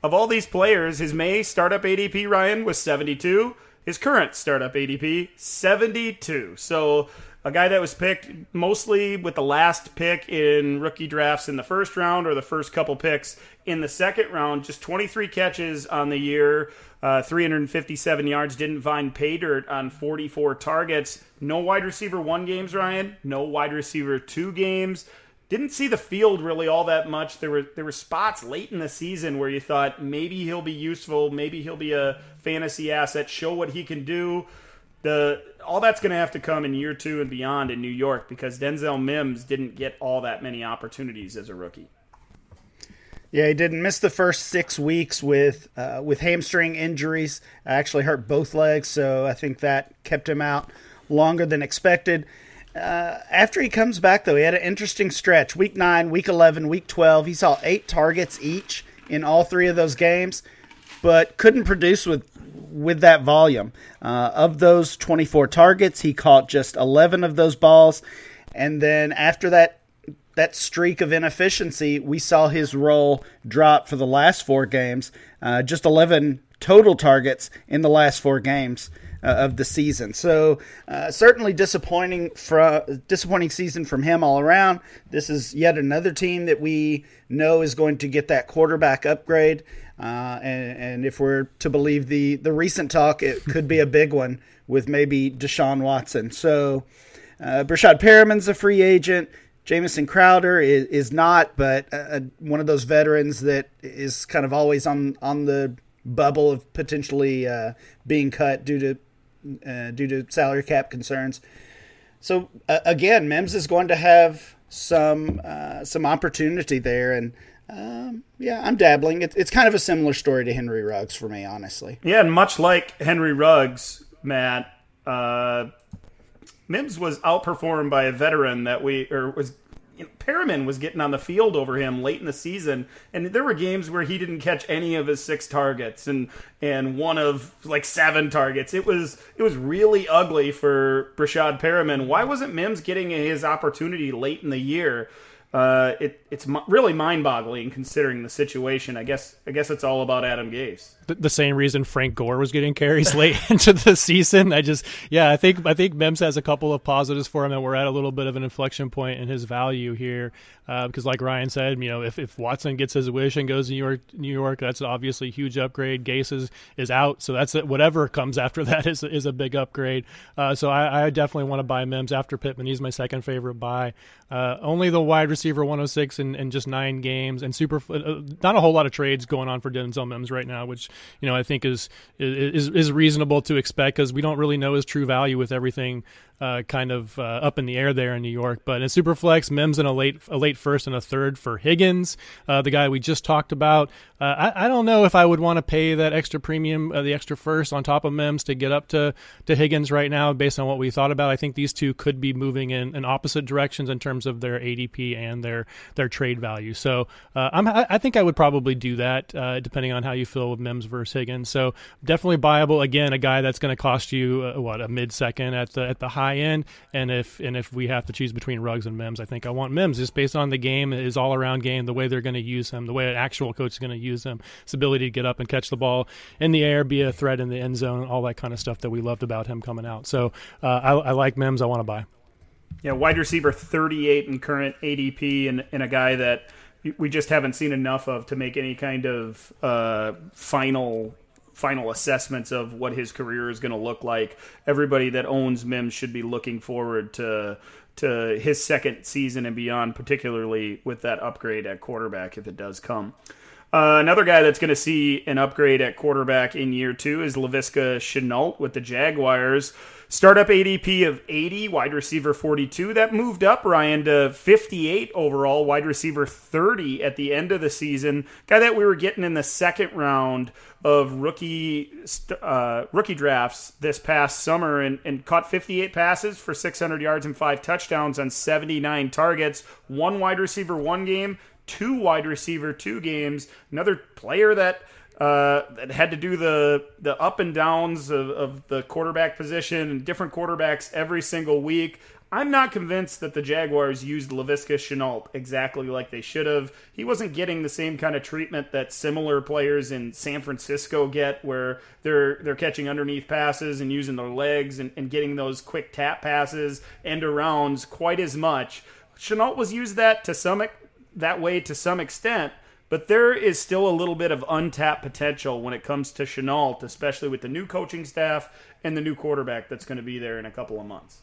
[SPEAKER 3] of all these players, his May startup ADP, Ryan, was 72. His current startup ADP, 72. So a guy that was picked mostly with the last pick in rookie drafts in the first round or the first couple picks in the second round, just 23 catches on the year, uh, 357 yards, didn't find pay dirt on 44 targets. No wide receiver one games, Ryan. No wide receiver two games didn't see the field really all that much. There were there were spots late in the season where you thought maybe he'll be useful, maybe he'll be a fantasy asset, show what he can do. The all that's going to have to come in year two and beyond in New York because Denzel Mims didn't get all that many opportunities as a rookie.
[SPEAKER 4] Yeah, he didn't miss the first six weeks with uh, with hamstring injuries. Actually hurt both legs, so I think that kept him out longer than expected. Uh, after he comes back, though, he had an interesting stretch. Week 9, Week 11, Week 12. He saw eight targets each in all three of those games, but couldn't produce with with that volume. Uh, of those 24 targets, he caught just 11 of those balls. And then after that that streak of inefficiency, we saw his role drop for the last four games. Uh, just 11 total targets in the last four games uh, of the season. So uh, certainly disappointing from disappointing season from him all around. This is yet another team that we know is going to get that quarterback upgrade. Uh, and, and, if we're to believe the, the recent talk, it could be a big one with maybe Deshaun Watson. So, uh, Breshad Perriman's a free agent. Jamison Crowder is, is not, but uh, one of those veterans that is kind of always on on the bubble of potentially uh, being cut due to uh, due to salary cap concerns. So uh, again, Mims is going to have some uh, some opportunity there, and um, yeah, I'm dabbling. It, it's kind of a similar story to Henry Ruggs for me, honestly.
[SPEAKER 3] Yeah, and much like Henry Ruggs, Matt, uh, Mims was outperformed by a veteran that we or was you know, Perriman was getting on the field over him late in the season, and there were games where he didn't catch any of his six targets and and one of like seven targets. It was it was really ugly for Breshad Perriman. Why wasn't Mims getting his opportunity late in the year? uh, it, it's really mind-boggling considering the situation. I guess I guess it's all about Adam Gase.
[SPEAKER 5] The, the same reason Frank Gore was getting carries late into the season. I just yeah, I think I think Mims has a couple of positives for him, and we're at a little bit of an inflection point in his value here. Uh, because like Ryan said, you know, if, if Watson gets his wish and goes to New York, New York, that's obviously a huge upgrade. Gase is, is out, so that's whatever comes after that is is a big upgrade. Uh, so I, I definitely want to buy Mims after Pittman. He's my second favorite buy. Uh, only the wide receiver 106 in, in just nine games, and super uh, not a whole lot of trades going on for Denzel Mims right now, which you know I think is is is reasonable to expect because we don't really know his true value with everything uh, kind of uh, up in the air there in New York. But in Superflex, Mims in a late a late first and a third for Higgins, uh, the guy we just talked about. Uh, I, I, don't know if I would want to pay that extra premium, uh, the extra first on top of Mims to get up to, to Higgins right now, based on what we thought about. I think these two could be moving in, in opposite directions in terms of their ADP and their their trade value. So uh, I think I would probably do that, depending on how you feel with Mims versus Higgins. So definitely buyable. Again, a guy that's going to cost you what a mid second at the at the high high end. And if and if we have to choose between Ruggs and Mims, I think I want Mims just based on the game, his all around game, the way they're going to use him, the way an actual coach is going to use him, his ability to get up and catch the ball in the air, be a threat in the end zone, all that kind of stuff that we loved about him coming out. So uh, I, I like Mims. I want to buy.
[SPEAKER 3] Yeah, wide receiver 38 in current ADP, and, and a guy that we just haven't seen enough of to make any kind of uh, final final assessments of what his career is going to look like. Everybody that owns Mims should be looking forward to to his second season and beyond, particularly with that upgrade at quarterback if it does come. Uh, another guy that's going to see an upgrade at quarterback in year two is Laviska Shenault with the Jaguars. Startup ADP of 80, wide receiver 42. That moved up, Ryan, to 58 overall, wide receiver 30 at the end of the season. Guy that we were getting in the second round of rookie uh, rookie drafts this past summer and, and caught 58 passes for 600 yards and five touchdowns on 79 targets. One wide receiver, one game, two wide receiver, two games. Another player that uh, that had to do the the up and downs of, of the quarterback position and different quarterbacks every single week. I'm not convinced that the Jaguars used Laviska Shenault exactly like they should have. He wasn't getting the same kind of treatment that similar players in San Francisco get, where they're they're catching underneath passes and using their legs and, and getting those quick tap passes and arounds quite as much. Shenault was used that to some that way to some extent, but there is still a little bit of untapped potential when it comes to Shenault, especially with the new coaching staff and the new quarterback that's going to be there in a couple of months.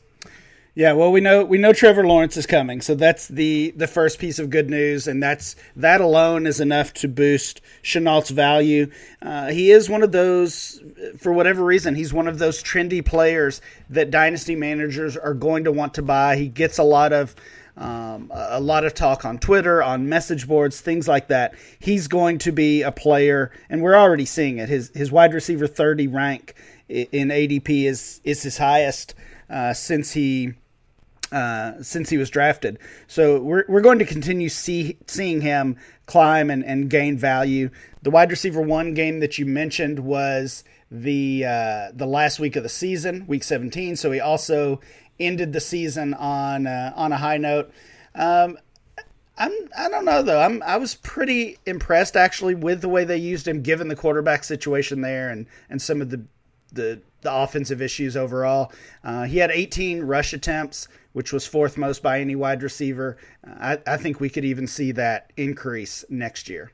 [SPEAKER 4] Yeah, well, we know we know Trevor Lawrence is coming, so that's the the first piece of good news, and that's that alone is enough to boost Shenault's value. Uh, he is one of those, for whatever reason, he's one of those trendy players that dynasty managers are going to want to buy. He gets a lot of um, a lot of talk on Twitter, on message boards, things like that. He's going to be a player, and we're already seeing it. His his wide receiver thirty rank in ADP is is his highest uh, since he uh, since he was drafted. So we're, we're going to continue see, seeing him climb and, and gain value. The wide receiver one game that you mentioned was the uh, the last week of the season, week 17. So he also ended the season on uh, on a high note. Um, I'm I don't know though. I'm I was pretty impressed actually with the way they used him, given the quarterback situation there and and some of the the the offensive issues overall. Uh, he had 18 rush attempts, which was fourth most by any wide receiver. I, I think we could even see that increase next year.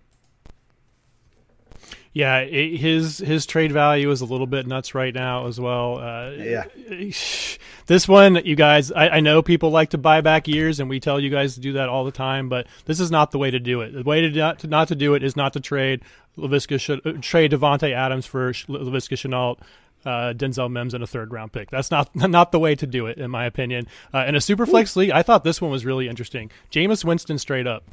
[SPEAKER 5] Yeah, it, his his trade value is a little bit nuts right now as well. Uh,
[SPEAKER 4] yeah,
[SPEAKER 5] this one, you guys, I, I, know people like to buy back years, and we tell you guys to do that all the time. But this is not the way to do it. The way to not to, not to do it is not to trade Laviska, uh, trade Davante Adams for Laviska Shenault uh, Denzel Mims in a third round pick. That's not not the way to do it, in my opinion. Uh, in a super flex league, I thought this one was really interesting. Jameis Winston straight up.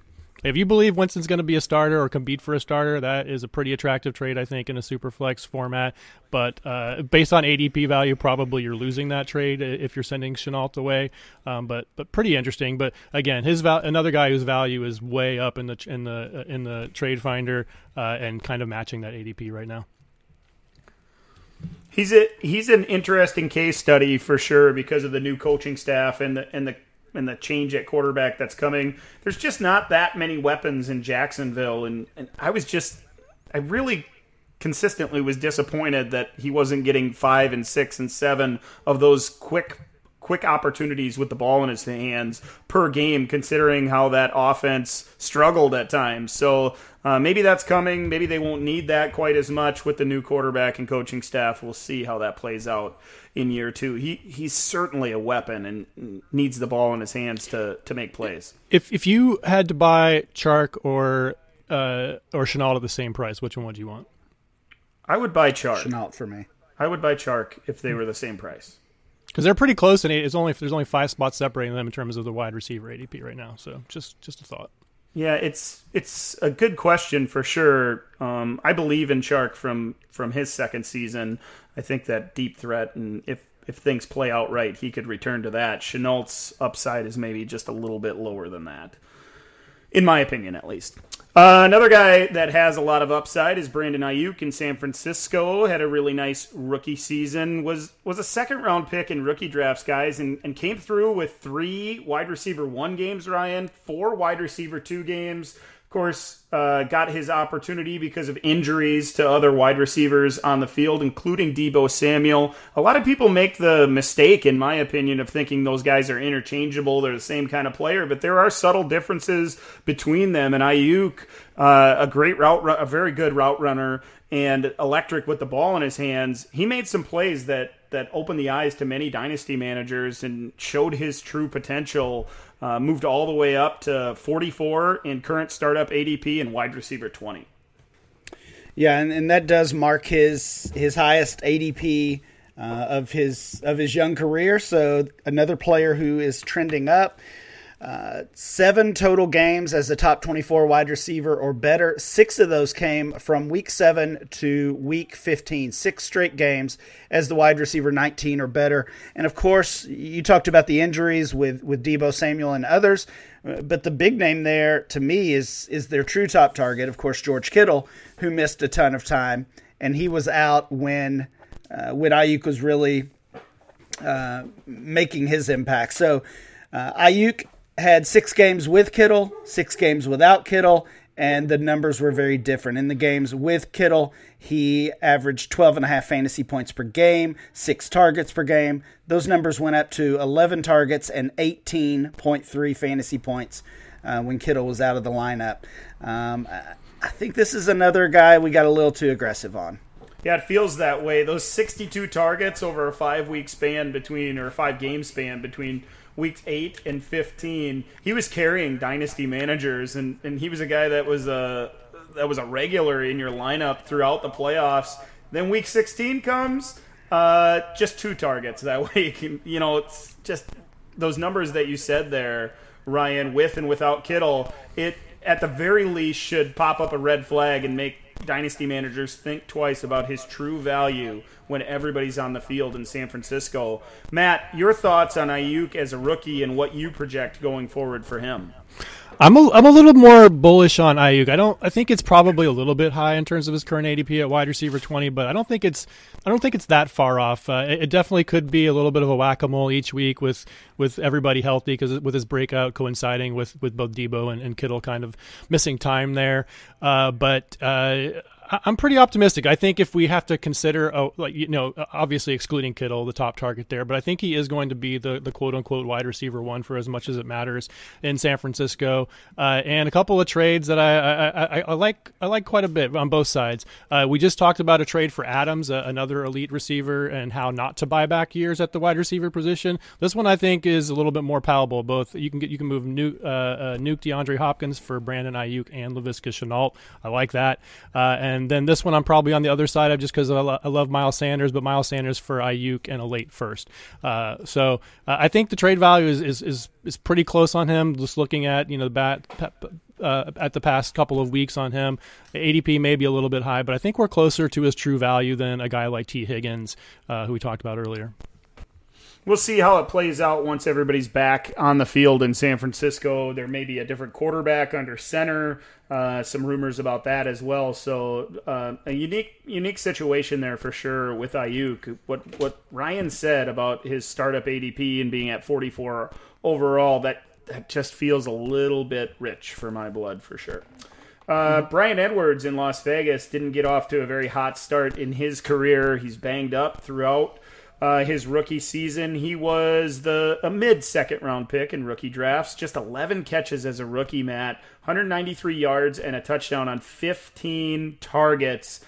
[SPEAKER 5] If you believe Winston's going to be a starter or compete for a starter, that is a pretty attractive trade, I think, in a super flex format. But uh, based on ADP value, probably you're losing that trade if you're sending Shenault away. Um, but but pretty interesting. But again, his val- another guy whose value is way up in the in the in the trade finder uh, and kind of matching that ADP right now.
[SPEAKER 3] He's a he's an interesting case study for sure because of the new coaching staff and the and the and the change at quarterback that's coming. There's just not that many weapons in Jacksonville, and, and I was just I really consistently was disappointed that he wasn't getting five and six and seven of those quick quick opportunities with the ball in his hands per game, considering how that offense struggled at times. So uh, maybe that's coming. Maybe they won't need that quite as much with the new quarterback and coaching staff. We'll see how that plays out in year two. He he's certainly a weapon and needs the ball in his hands to to make plays.
[SPEAKER 5] If if you had to buy Chark or uh, or Shenault at the same price, which one would you want?
[SPEAKER 3] I would buy Chark.
[SPEAKER 4] Shenault for me.
[SPEAKER 3] I would buy Chark if they were the same price
[SPEAKER 5] because they're pretty close, and it's only there's only five spots separating them in terms of the wide receiver ADP right now. So just just a thought.
[SPEAKER 3] Yeah, it's it's a good question for sure. Um, I believe in Chark from from his second season. I think that deep threat, and if if things play out right, he could return to that. Shenault's upside is maybe just a little bit lower than that, in my opinion, at least. Uh, another guy that has a lot of upside is Brandon Aiyuk in San Francisco. Had a really nice rookie season. was was a second round pick in rookie drafts, guys, and, and came through with three wide receiver one games. Ryan, four wide receiver two games, course, uh, got his opportunity because of injuries to other wide receivers on the field, including Deebo Samuel. A lot of people make the mistake, in my opinion, of thinking those guys are interchangeable. They're the same kind of player, but there are subtle differences between them. And Aiyuk, uh, a great route, a very good route runner, and electric with the ball in his hands. He made some plays that that opened the eyes to many dynasty managers and showed his true potential uh, moved all the way up to 44 in current startup ADP and wide receiver 20.
[SPEAKER 4] Yeah, and, and that does mark his his highest ADP uh, of his of his young career. So another player who is trending up. Seven total games as a top 24 wide receiver or better. Six of those came from week seven to week 15. Six straight games as the wide receiver 19 or better. And of course, you talked about the injuries with, with Deebo Samuel and others. But the big name there to me is is their true top target, of course, George Kittle, who missed a ton of time, and he was out when uh, when Aiyuk was really uh, making his impact. So uh, Aiyuk had six games with Kittle, six games without Kittle, and the numbers were very different. In the games with Kittle, he averaged 12 and a half fantasy points per game, six targets per game. Those numbers went up to 11 targets and 18.3 fantasy points uh, when Kittle was out of the lineup. Um, I think this is another guy we got a little too aggressive on.
[SPEAKER 3] Yeah, it feels that way. Those 62 targets over a five week span between, or five game span between weeks 8 and 15, he was carrying dynasty managers, and, and he was a guy that was a, that was a regular in your lineup throughout the playoffs. Then week 16 comes, uh, just two targets that week. You know, it's just those numbers that you said there, Ryan, with and without Kittle. It at the very least should pop up a red flag and make dynasty managers think twice about his true value when everybody's on the field in San Francisco. Matt, your thoughts on Aiyuk as a rookie and what you project going forward for him?
[SPEAKER 5] I'm a, I'm a little more bullish on Aiyuk. I don't I think it's probably a little bit high in terms of his current ADP at wide receiver 20, but I don't think it's I don't think it's that far off. Uh, it, it, definitely could be a little bit of a whack a mole each week with with everybody healthy because with his breakout coinciding with with both Deebo and, and Kittle kind of missing time there. Uh, but uh, I'm pretty optimistic. I think if we have to consider, oh, like you know, obviously excluding Kittle, the top target there, but I think he is going to be the the quote unquote wide receiver one for as much as it matters in San Francisco. Uh, and a couple of trades that I, I, I, I, like I like quite a bit on both sides. Uh, we just talked about a trade for Adams, uh, another elite receiver, and how not to buy back years at the wide receiver position. This one I think is a little bit more palatable. Both you can get you can move Nuke, uh, uh, Nuke DeAndre Hopkins for Brandon Aiyuk and Laviska Shenault. I like that. Uh, and and then this one I'm probably on the other side of just because I, lo- I, love Miles Sanders, but Miles Sanders for Aiyuk and a late first. Uh, so uh, I think the trade value is, is, is is pretty close on him. Just looking at you know the bat. Uh, at the past couple of weeks on him, ADP may be a little bit high, but I think we're closer to his true value than a guy like Tee Higgins, uh, who we talked about earlier
[SPEAKER 3] we'll see how it plays out once everybody's back on the field in San Francisco. There may be a different quarterback under center. Uh, some rumors about that as well. So uh, a unique unique situation there for sure with Aiyuk. What what Ryan said about his startup ADP and being at 44 overall that that just feels a little bit rich for my blood for sure. Uh, Bryan Edwards in Las Vegas didn't get off to a very hot start in his career. He's banged up throughout uh, his rookie season. He was the a mid second round pick in rookie drafts. Just 11 catches as a rookie, Matt. 193 yards and a touchdown on 15 targets.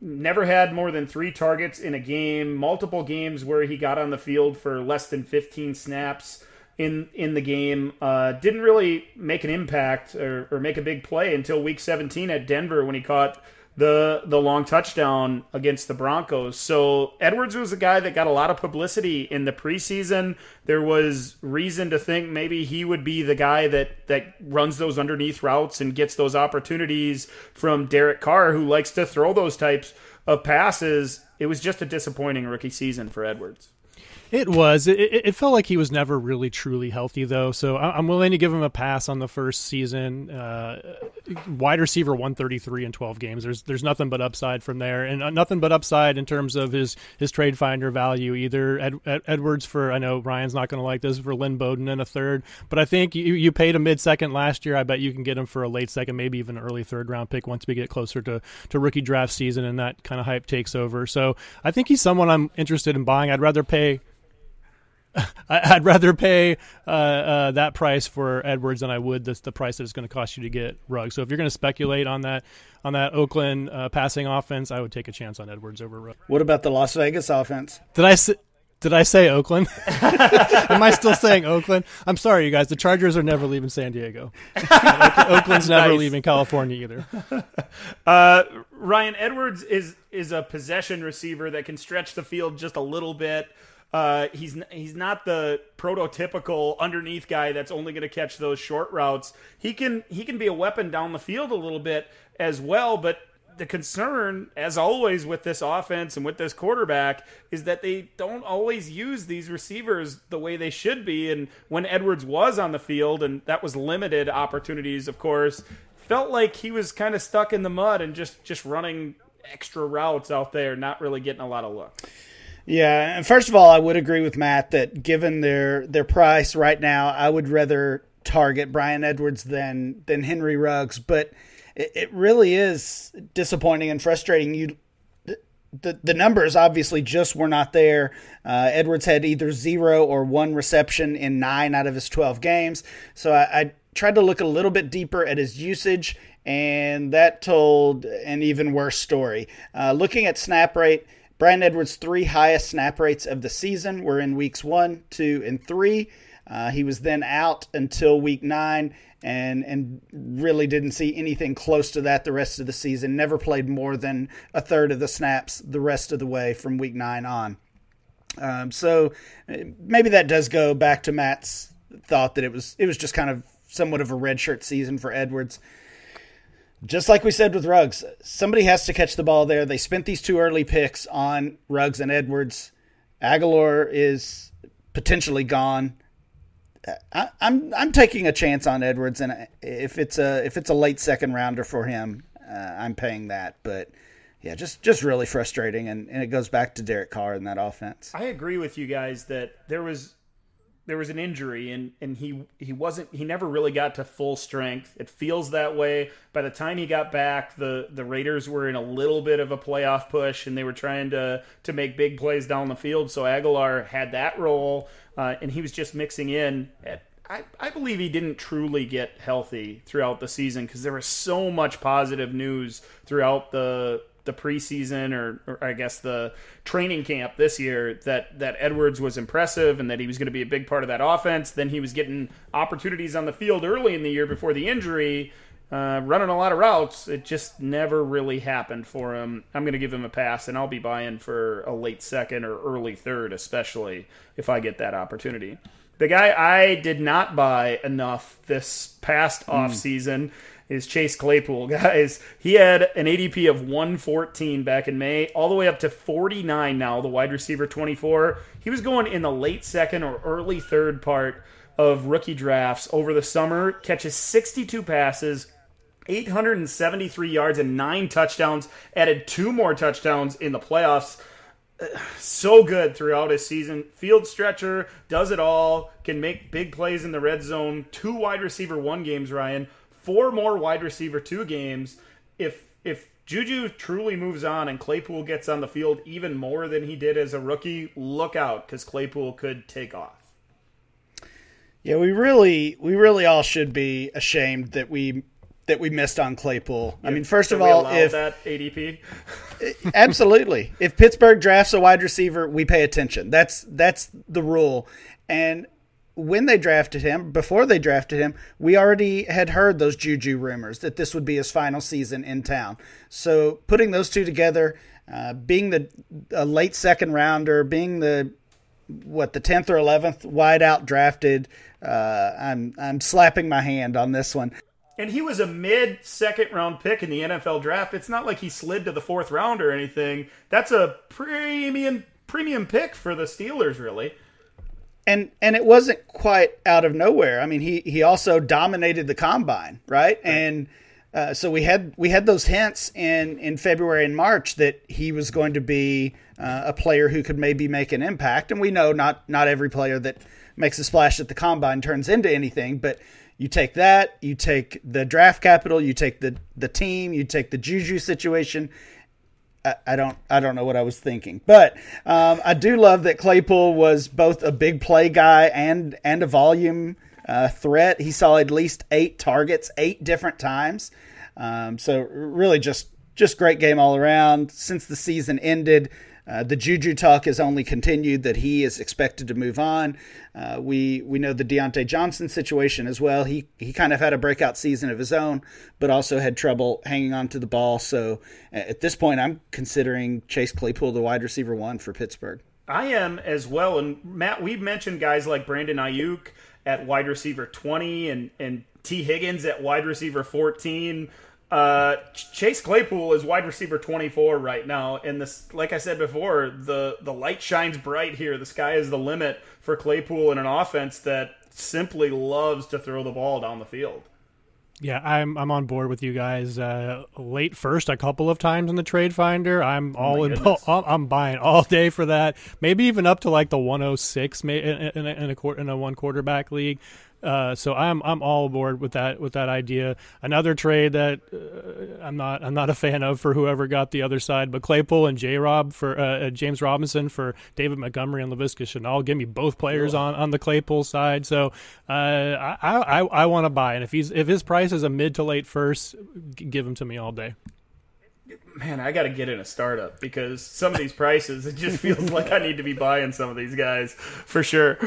[SPEAKER 3] Never had more than three targets in a game. Multiple games where he got on the field for less than 15 snaps in in the game. Uh, didn't really make an impact or, or make a big play until week 17 at Denver when he caught the the long touchdown against the Broncos. So Edwards was a guy that got a lot of publicity in the preseason. There was reason to think maybe he would be the guy that that runs those underneath routes and gets those opportunities from Derek Carr, who likes to throw those types of passes. It was just a disappointing rookie season for Edwards.
[SPEAKER 5] It was. It, it, felt like he was never really truly healthy, though. So I'm willing to give him a pass on the first season. Uh, wide receiver 133 in 12 games. There's there's nothing but upside from there, and uh, nothing but upside in terms of his his trade finder value. Either Ed, Ed, Edwards for I know Ryan's not going to like this for Lynn Bowden in a third, but I think you you paid a mid second last year. I bet you can get him for a late second, maybe even early third round pick once we get closer to to rookie draft season and that kind of hype takes over. So I think he's someone I'm interested in buying. I'd rather pay I'd rather pay uh, uh, that price for Edwards than I would the, the price that it's going to cost you to get Ruggs. So if you're going to speculate on that on that Oakland uh, passing offense, I would take a chance on Edwards over Ruggs.
[SPEAKER 4] What about the Las Vegas offense?
[SPEAKER 5] Did I say? Did I say Oakland? Am I still saying Oakland? I'm sorry, you guys. The Chargers are never leaving San Diego. Oakland's never nice. leaving California either.
[SPEAKER 3] Uh, Ryan Edwards is is a possession receiver that can stretch the field just a little bit. Uh, he's he's not the prototypical underneath guy that's only going to catch those short routes. He can he can be a weapon down the field a little bit as well. But the concern, as always, with this offense and with this quarterback is that they don't always use these receivers the way they should be. And when Edwards was on the field, and that was limited opportunities, of course, felt like he was kind of stuck in the mud and just just running extra routes out there, not really getting a lot of looks.
[SPEAKER 4] Yeah, and first of all, I would agree with Matt that given their their price right now, I would rather target Bryan Edwards than than Henry Ruggs. But it, it really is disappointing and frustrating. You the, the numbers obviously just were not there. Uh, Edwards had either zero or one reception in nine out of his 12 games. So I, I, tried to look a little bit deeper at his usage, and that told an even worse story. Uh, looking at snap rate, Bryan Edwards' three highest snap rates of the season were in weeks one, two, and three. Uh, he was then out until week nine and and really didn't see anything close to that the rest of the season. Never played more than a third of the snaps the rest of the way from week nine on. Um, so maybe that does go back to Matt's thought that it was it was just kind of somewhat of a redshirt season for Edwards. Just like we said with Ruggs, somebody has to catch the ball there. They spent these two early picks on Ruggs and Edwards. Agholor is potentially gone. I, am I'm taking a chance on Edwards, and if it's a if it's a late second rounder for him, uh, I'm paying that. But yeah, just just really frustrating, and, and it goes back to Derek Carr and that offense.
[SPEAKER 3] I agree with you guys that there was there was an injury and and he he wasn't he never really got to full strength. It feels that way. By the time he got back, the the Raiders were in a little bit of a playoff push and they were trying to to make big plays down the field. So Agholor had that role uh, and he was just mixing in. I, I believe he didn't truly get healthy throughout the season because there was so much positive news throughout the the preseason or, or, I guess the training camp this year that that Edwards was impressive and that he was going to be a big part of that offense. Then he was getting opportunities on the field early in the year before the injury, uh, running a lot of routes. It just never really happened for him. I'm going to give him a pass, and I'll be buying for a late second or early third, especially if I get that opportunity. The guy I did not buy enough this past mm. off season is Chase Claypool, guys. He had an ADP of 114 back in May, all the way up to 49 now, the wide receiver 24. He was going in the late second or early third part of rookie drafts over the summer, catches 62 passes, 873 yards, and nine touchdowns, added two more touchdowns in the playoffs. So good throughout his season. Field stretcher, does it all, can make big plays in the red zone. Two wide receiver one games, Ryan four more wide receiver two games. If if Juju truly moves on and Claypool gets on the field even more than he did as a rookie, look out because Claypool could take off.
[SPEAKER 4] Yeah, we really we really all should be ashamed that we that we missed on Claypool. I mean, first of all, if
[SPEAKER 3] that ADP,
[SPEAKER 4] absolutely, if Pittsburgh drafts a wide receiver, we pay attention. That's that's the rule. And when they drafted him, before they drafted him, we already had heard those Juju rumors that this would be his final season in town. So putting those two together, uh, being the a late second rounder, being the what the tenth or eleventh wideout drafted, uh, I'm I'm slapping my hand on this one.
[SPEAKER 3] And he was a mid second round pick in the NFL draft. It's not like he slid to the fourth round or anything. That's a premium premium pick for the Steelers, really
[SPEAKER 4] and and it wasn't quite out of nowhere. I mean, he he also dominated the combine, right? right. And uh, so we had we had those hints in in February and March that he was going to be uh, a player who could maybe make an impact. And we know not not every player that makes a splash at the combine turns into anything, but you take that, you take the draft capital, you take the the team, you take the Juju situation, I, don't I don't know what I was thinking, but um, I do love that Claypool was both a big play guy and and a volume uh, threat. He saw at least eight targets, eight different times. Um, so really, just just great game all around. Since the season ended, uh, the Juju talk has only continued that he is expected to move on. Uh, we we know the Diontae Johnson situation as well. He he kind of had a breakout season of his own, but also had trouble hanging on to the ball. So at this point, I'm considering Chase Claypool the wide receiver one for Pittsburgh.
[SPEAKER 3] I am as well. And Matt, we've mentioned guys like Brandon Aiyuk at wide receiver 20 and and Tee Higgins at wide receiver 14. Uh, Chase Claypool is wide receiver 24 right now, and this, like I said before, the the light shines bright here. The sky is the limit for Claypool in an offense that simply loves to throw the ball down the field.
[SPEAKER 5] Yeah, I'm I'm on board with you guys. Uh, late first a couple of times in the trade finder. I'm oh all in. I'm buying all day for that. Maybe even up to like the 106 in, in, a, in a in a one quarterback league Uh, so I'm I'm all aboard with that with that idea. Another trade that uh, I'm not I'm not a fan of for whoever got the other side, but Claypool and J Rob for uh, uh, James Robinson for David Montgomery and Laviska Shenault. Give me both players on, on the Claypool side. So uh, I I, I want to buy, and if he's if his price is a mid to late first, give him to me all day
[SPEAKER 3] man, I got to get in a startup because some of these prices, it just feels like I need to be buying some of these guys for sure.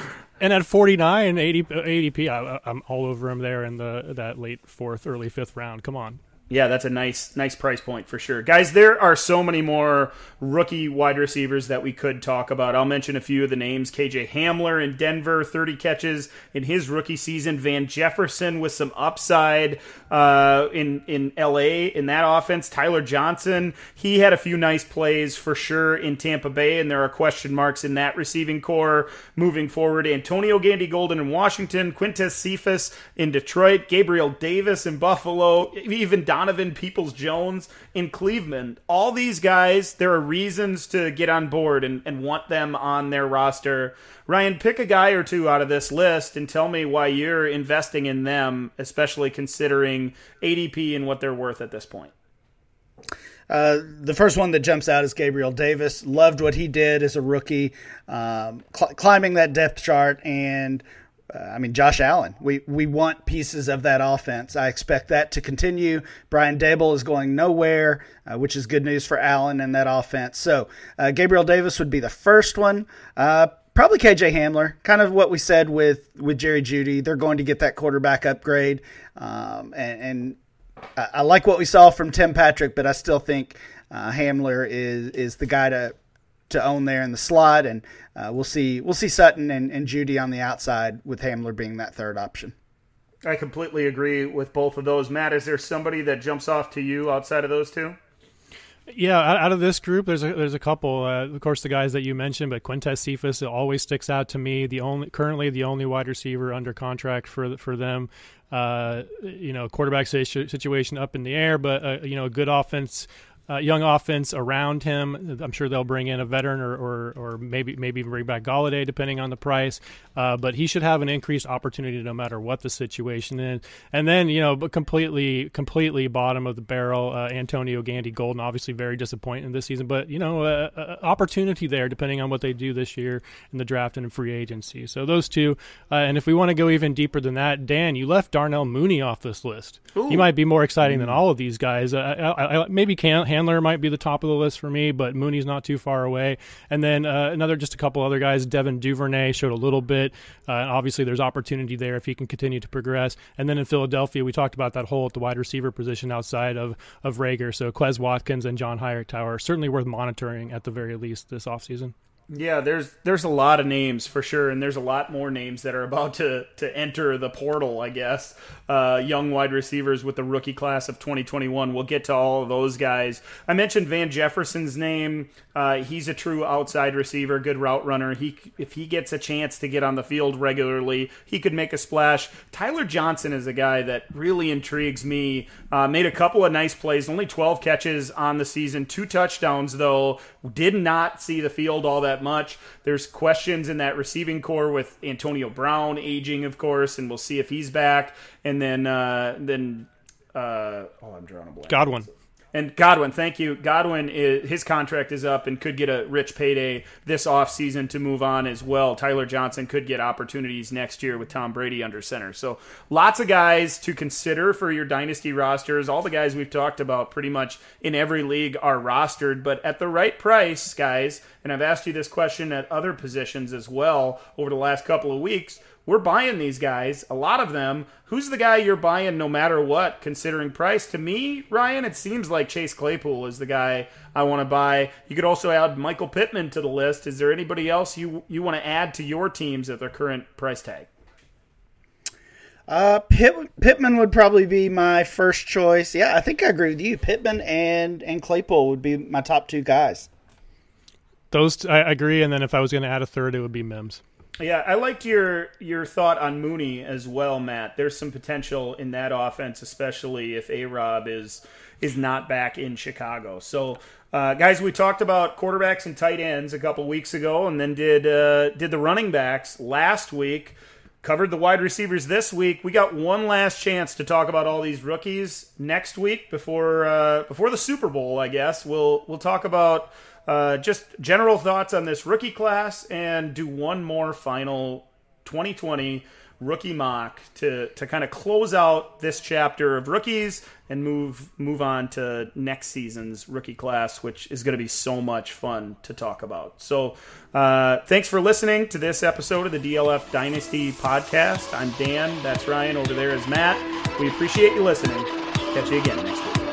[SPEAKER 5] And at 49, 80, ADP, I, I'm all over him there in the that late fourth, early fifth round. Come on
[SPEAKER 3] yeah, that's a nice nice price point for sure. Guys, there are so many more rookie wide receivers that we could talk about. I'll mention a few of the names. KJ Hamler in Denver, 30 catches in his rookie season. Van Jefferson with some upside uh, in in LA in that offense. Tyler Johnson, he had a few nice plays for sure in Tampa Bay, and there are question marks in that receiving corps moving forward. Antonio Gandy Golden in Washington, Quintez Cephus in Detroit, Gabriel Davis in Buffalo, even Donovan Peoples Jones in Cleveland. All these guys, there are reasons to get on board and, and want them on their roster. Ryan, pick a guy or two out of this list and tell me why you're investing in them, especially considering ADP and what they're worth at this point.
[SPEAKER 4] Uh, the first one that jumps out is Gabriel Davis. Loved what he did as a rookie, um, cl- climbing that depth chart and uh, I mean, Josh Allen. We we want pieces of that offense. I expect that to continue. Brian Daboll is going nowhere, uh, which is good news for Allen and that offense. So uh, Gabriel Davis would be the first one. Uh, probably KJ Hamler. Kind of what we said with with Jerry Jeudy. They're going to get that quarterback upgrade, um, and, and I, I, like what we saw from Tim Patrick, but I still think uh, Hamler is is the guy to to own there in the slot, and uh, we'll see we'll see Sutton and, and Jeudy on the outside with Hamler being that third option.
[SPEAKER 3] I completely agree with both of those. Matt, is there somebody that jumps off to you outside of those two?
[SPEAKER 5] Yeah, out of this group, there's a there's a couple. Uh, of course, the guys that you mentioned, but Quintez Cephus always sticks out to me. The only currently the only wide receiver under contract for for them. Uh, you know, quarterback situation up in the air, but uh, you know, a good offense uh, young offense around him. I'm sure they'll bring in a veteran or, or, or maybe maybe bring back Golladay depending on the price. Uh, but he should have an increased opportunity no matter what the situation is. And then you know, but completely completely bottom of the barrel, uh, Antonio Gandy Golden, obviously very disappointing this season. But you know, uh, uh, opportunity there depending on what they do this year in the draft and in free agency. So those two. Uh, and if we want to go even deeper than that, Dan, you left Darnell Mooney off this list. Ooh. He might be more exciting mm. than all of these guys. I, I, I, maybe can't Hamler might be the top of the list for me, but Mooney's not too far away. And then uh, another, just a couple other guys. Devin Duvernay showed a little bit. Uh, obviously, there's opportunity there if he can continue to progress. And then in Philadelphia, we talked about that hole at the wide receiver position outside of of Reagor. So Quez Watkins and John Hightower certainly worth monitoring at the very least this offseason.
[SPEAKER 3] Yeah, there's there's a lot of names for sure, and there's a lot more names that are about to to enter the portal. I guess uh, young wide receivers with the rookie class of 2021. We'll get to all of those guys. I mentioned Van Jefferson's name. Uh, he's a true outside receiver, good route runner. He if he gets a chance to get on the field regularly, he could make a splash. Tyler Johnson is a guy that really intrigues me. Uh, made a couple of nice plays, only 12 catches on the season, two touchdowns though. Did not see the field all that that much. There's questions in that receiving corps with Antonio Brown aging, of course, and we'll see if he's back. And then uh, then uh, oh, I'm drawing a blank.
[SPEAKER 5] Godwin.
[SPEAKER 3] And Godwin, thank you. Godwin, is, his contract is up and could get a rich payday this offseason to move on as well. Tyler Johnson could get opportunities next year with Tom Brady under center. So lots of guys to consider for your dynasty rosters. All the guys we've talked about pretty much in every league are rostered, but at the right price, guys, and I've asked you this question at other positions as well over the last couple of weeks we're buying these guys, a lot of them. Who's the guy you're buying no matter what, considering price? To me, Ryan, it seems like Chase Claypool is the guy I want to buy. You could also add Michael Pittman to the list. Is there anybody else you you want to add to your teams at their current price tag?
[SPEAKER 4] Uh, Pitt, Pittman would probably be my first choice. Yeah, I think I agree with you. Pittman and and Claypool would be my top two guys.
[SPEAKER 5] Those I agree. And then if I was going to add a third, it would be Mims.
[SPEAKER 3] Yeah, I liked your your thought on Mooney as well, Matt. There's some potential in that offense, especially if A Rob is is not back in Chicago. So, uh, guys, we talked about quarterbacks and tight ends a couple weeks ago, and then did uh, did the running backs last week. covered the wide receivers this week. We got one last chance to talk about all these rookies next week before uh, before the Super Bowl. I guess we'll we'll talk about uh, just general thoughts on this rookie class and do one more final 2020 rookie mock to to kind of close out this chapter of rookies and move move on to next season's rookie class, which is going to be so much fun to talk about. So, uh, thanks for listening to this episode of the DLF Dynasty podcast. I'm Dan. That's Ryan. Over there is Matt. We appreciate you listening. Catch you again next week.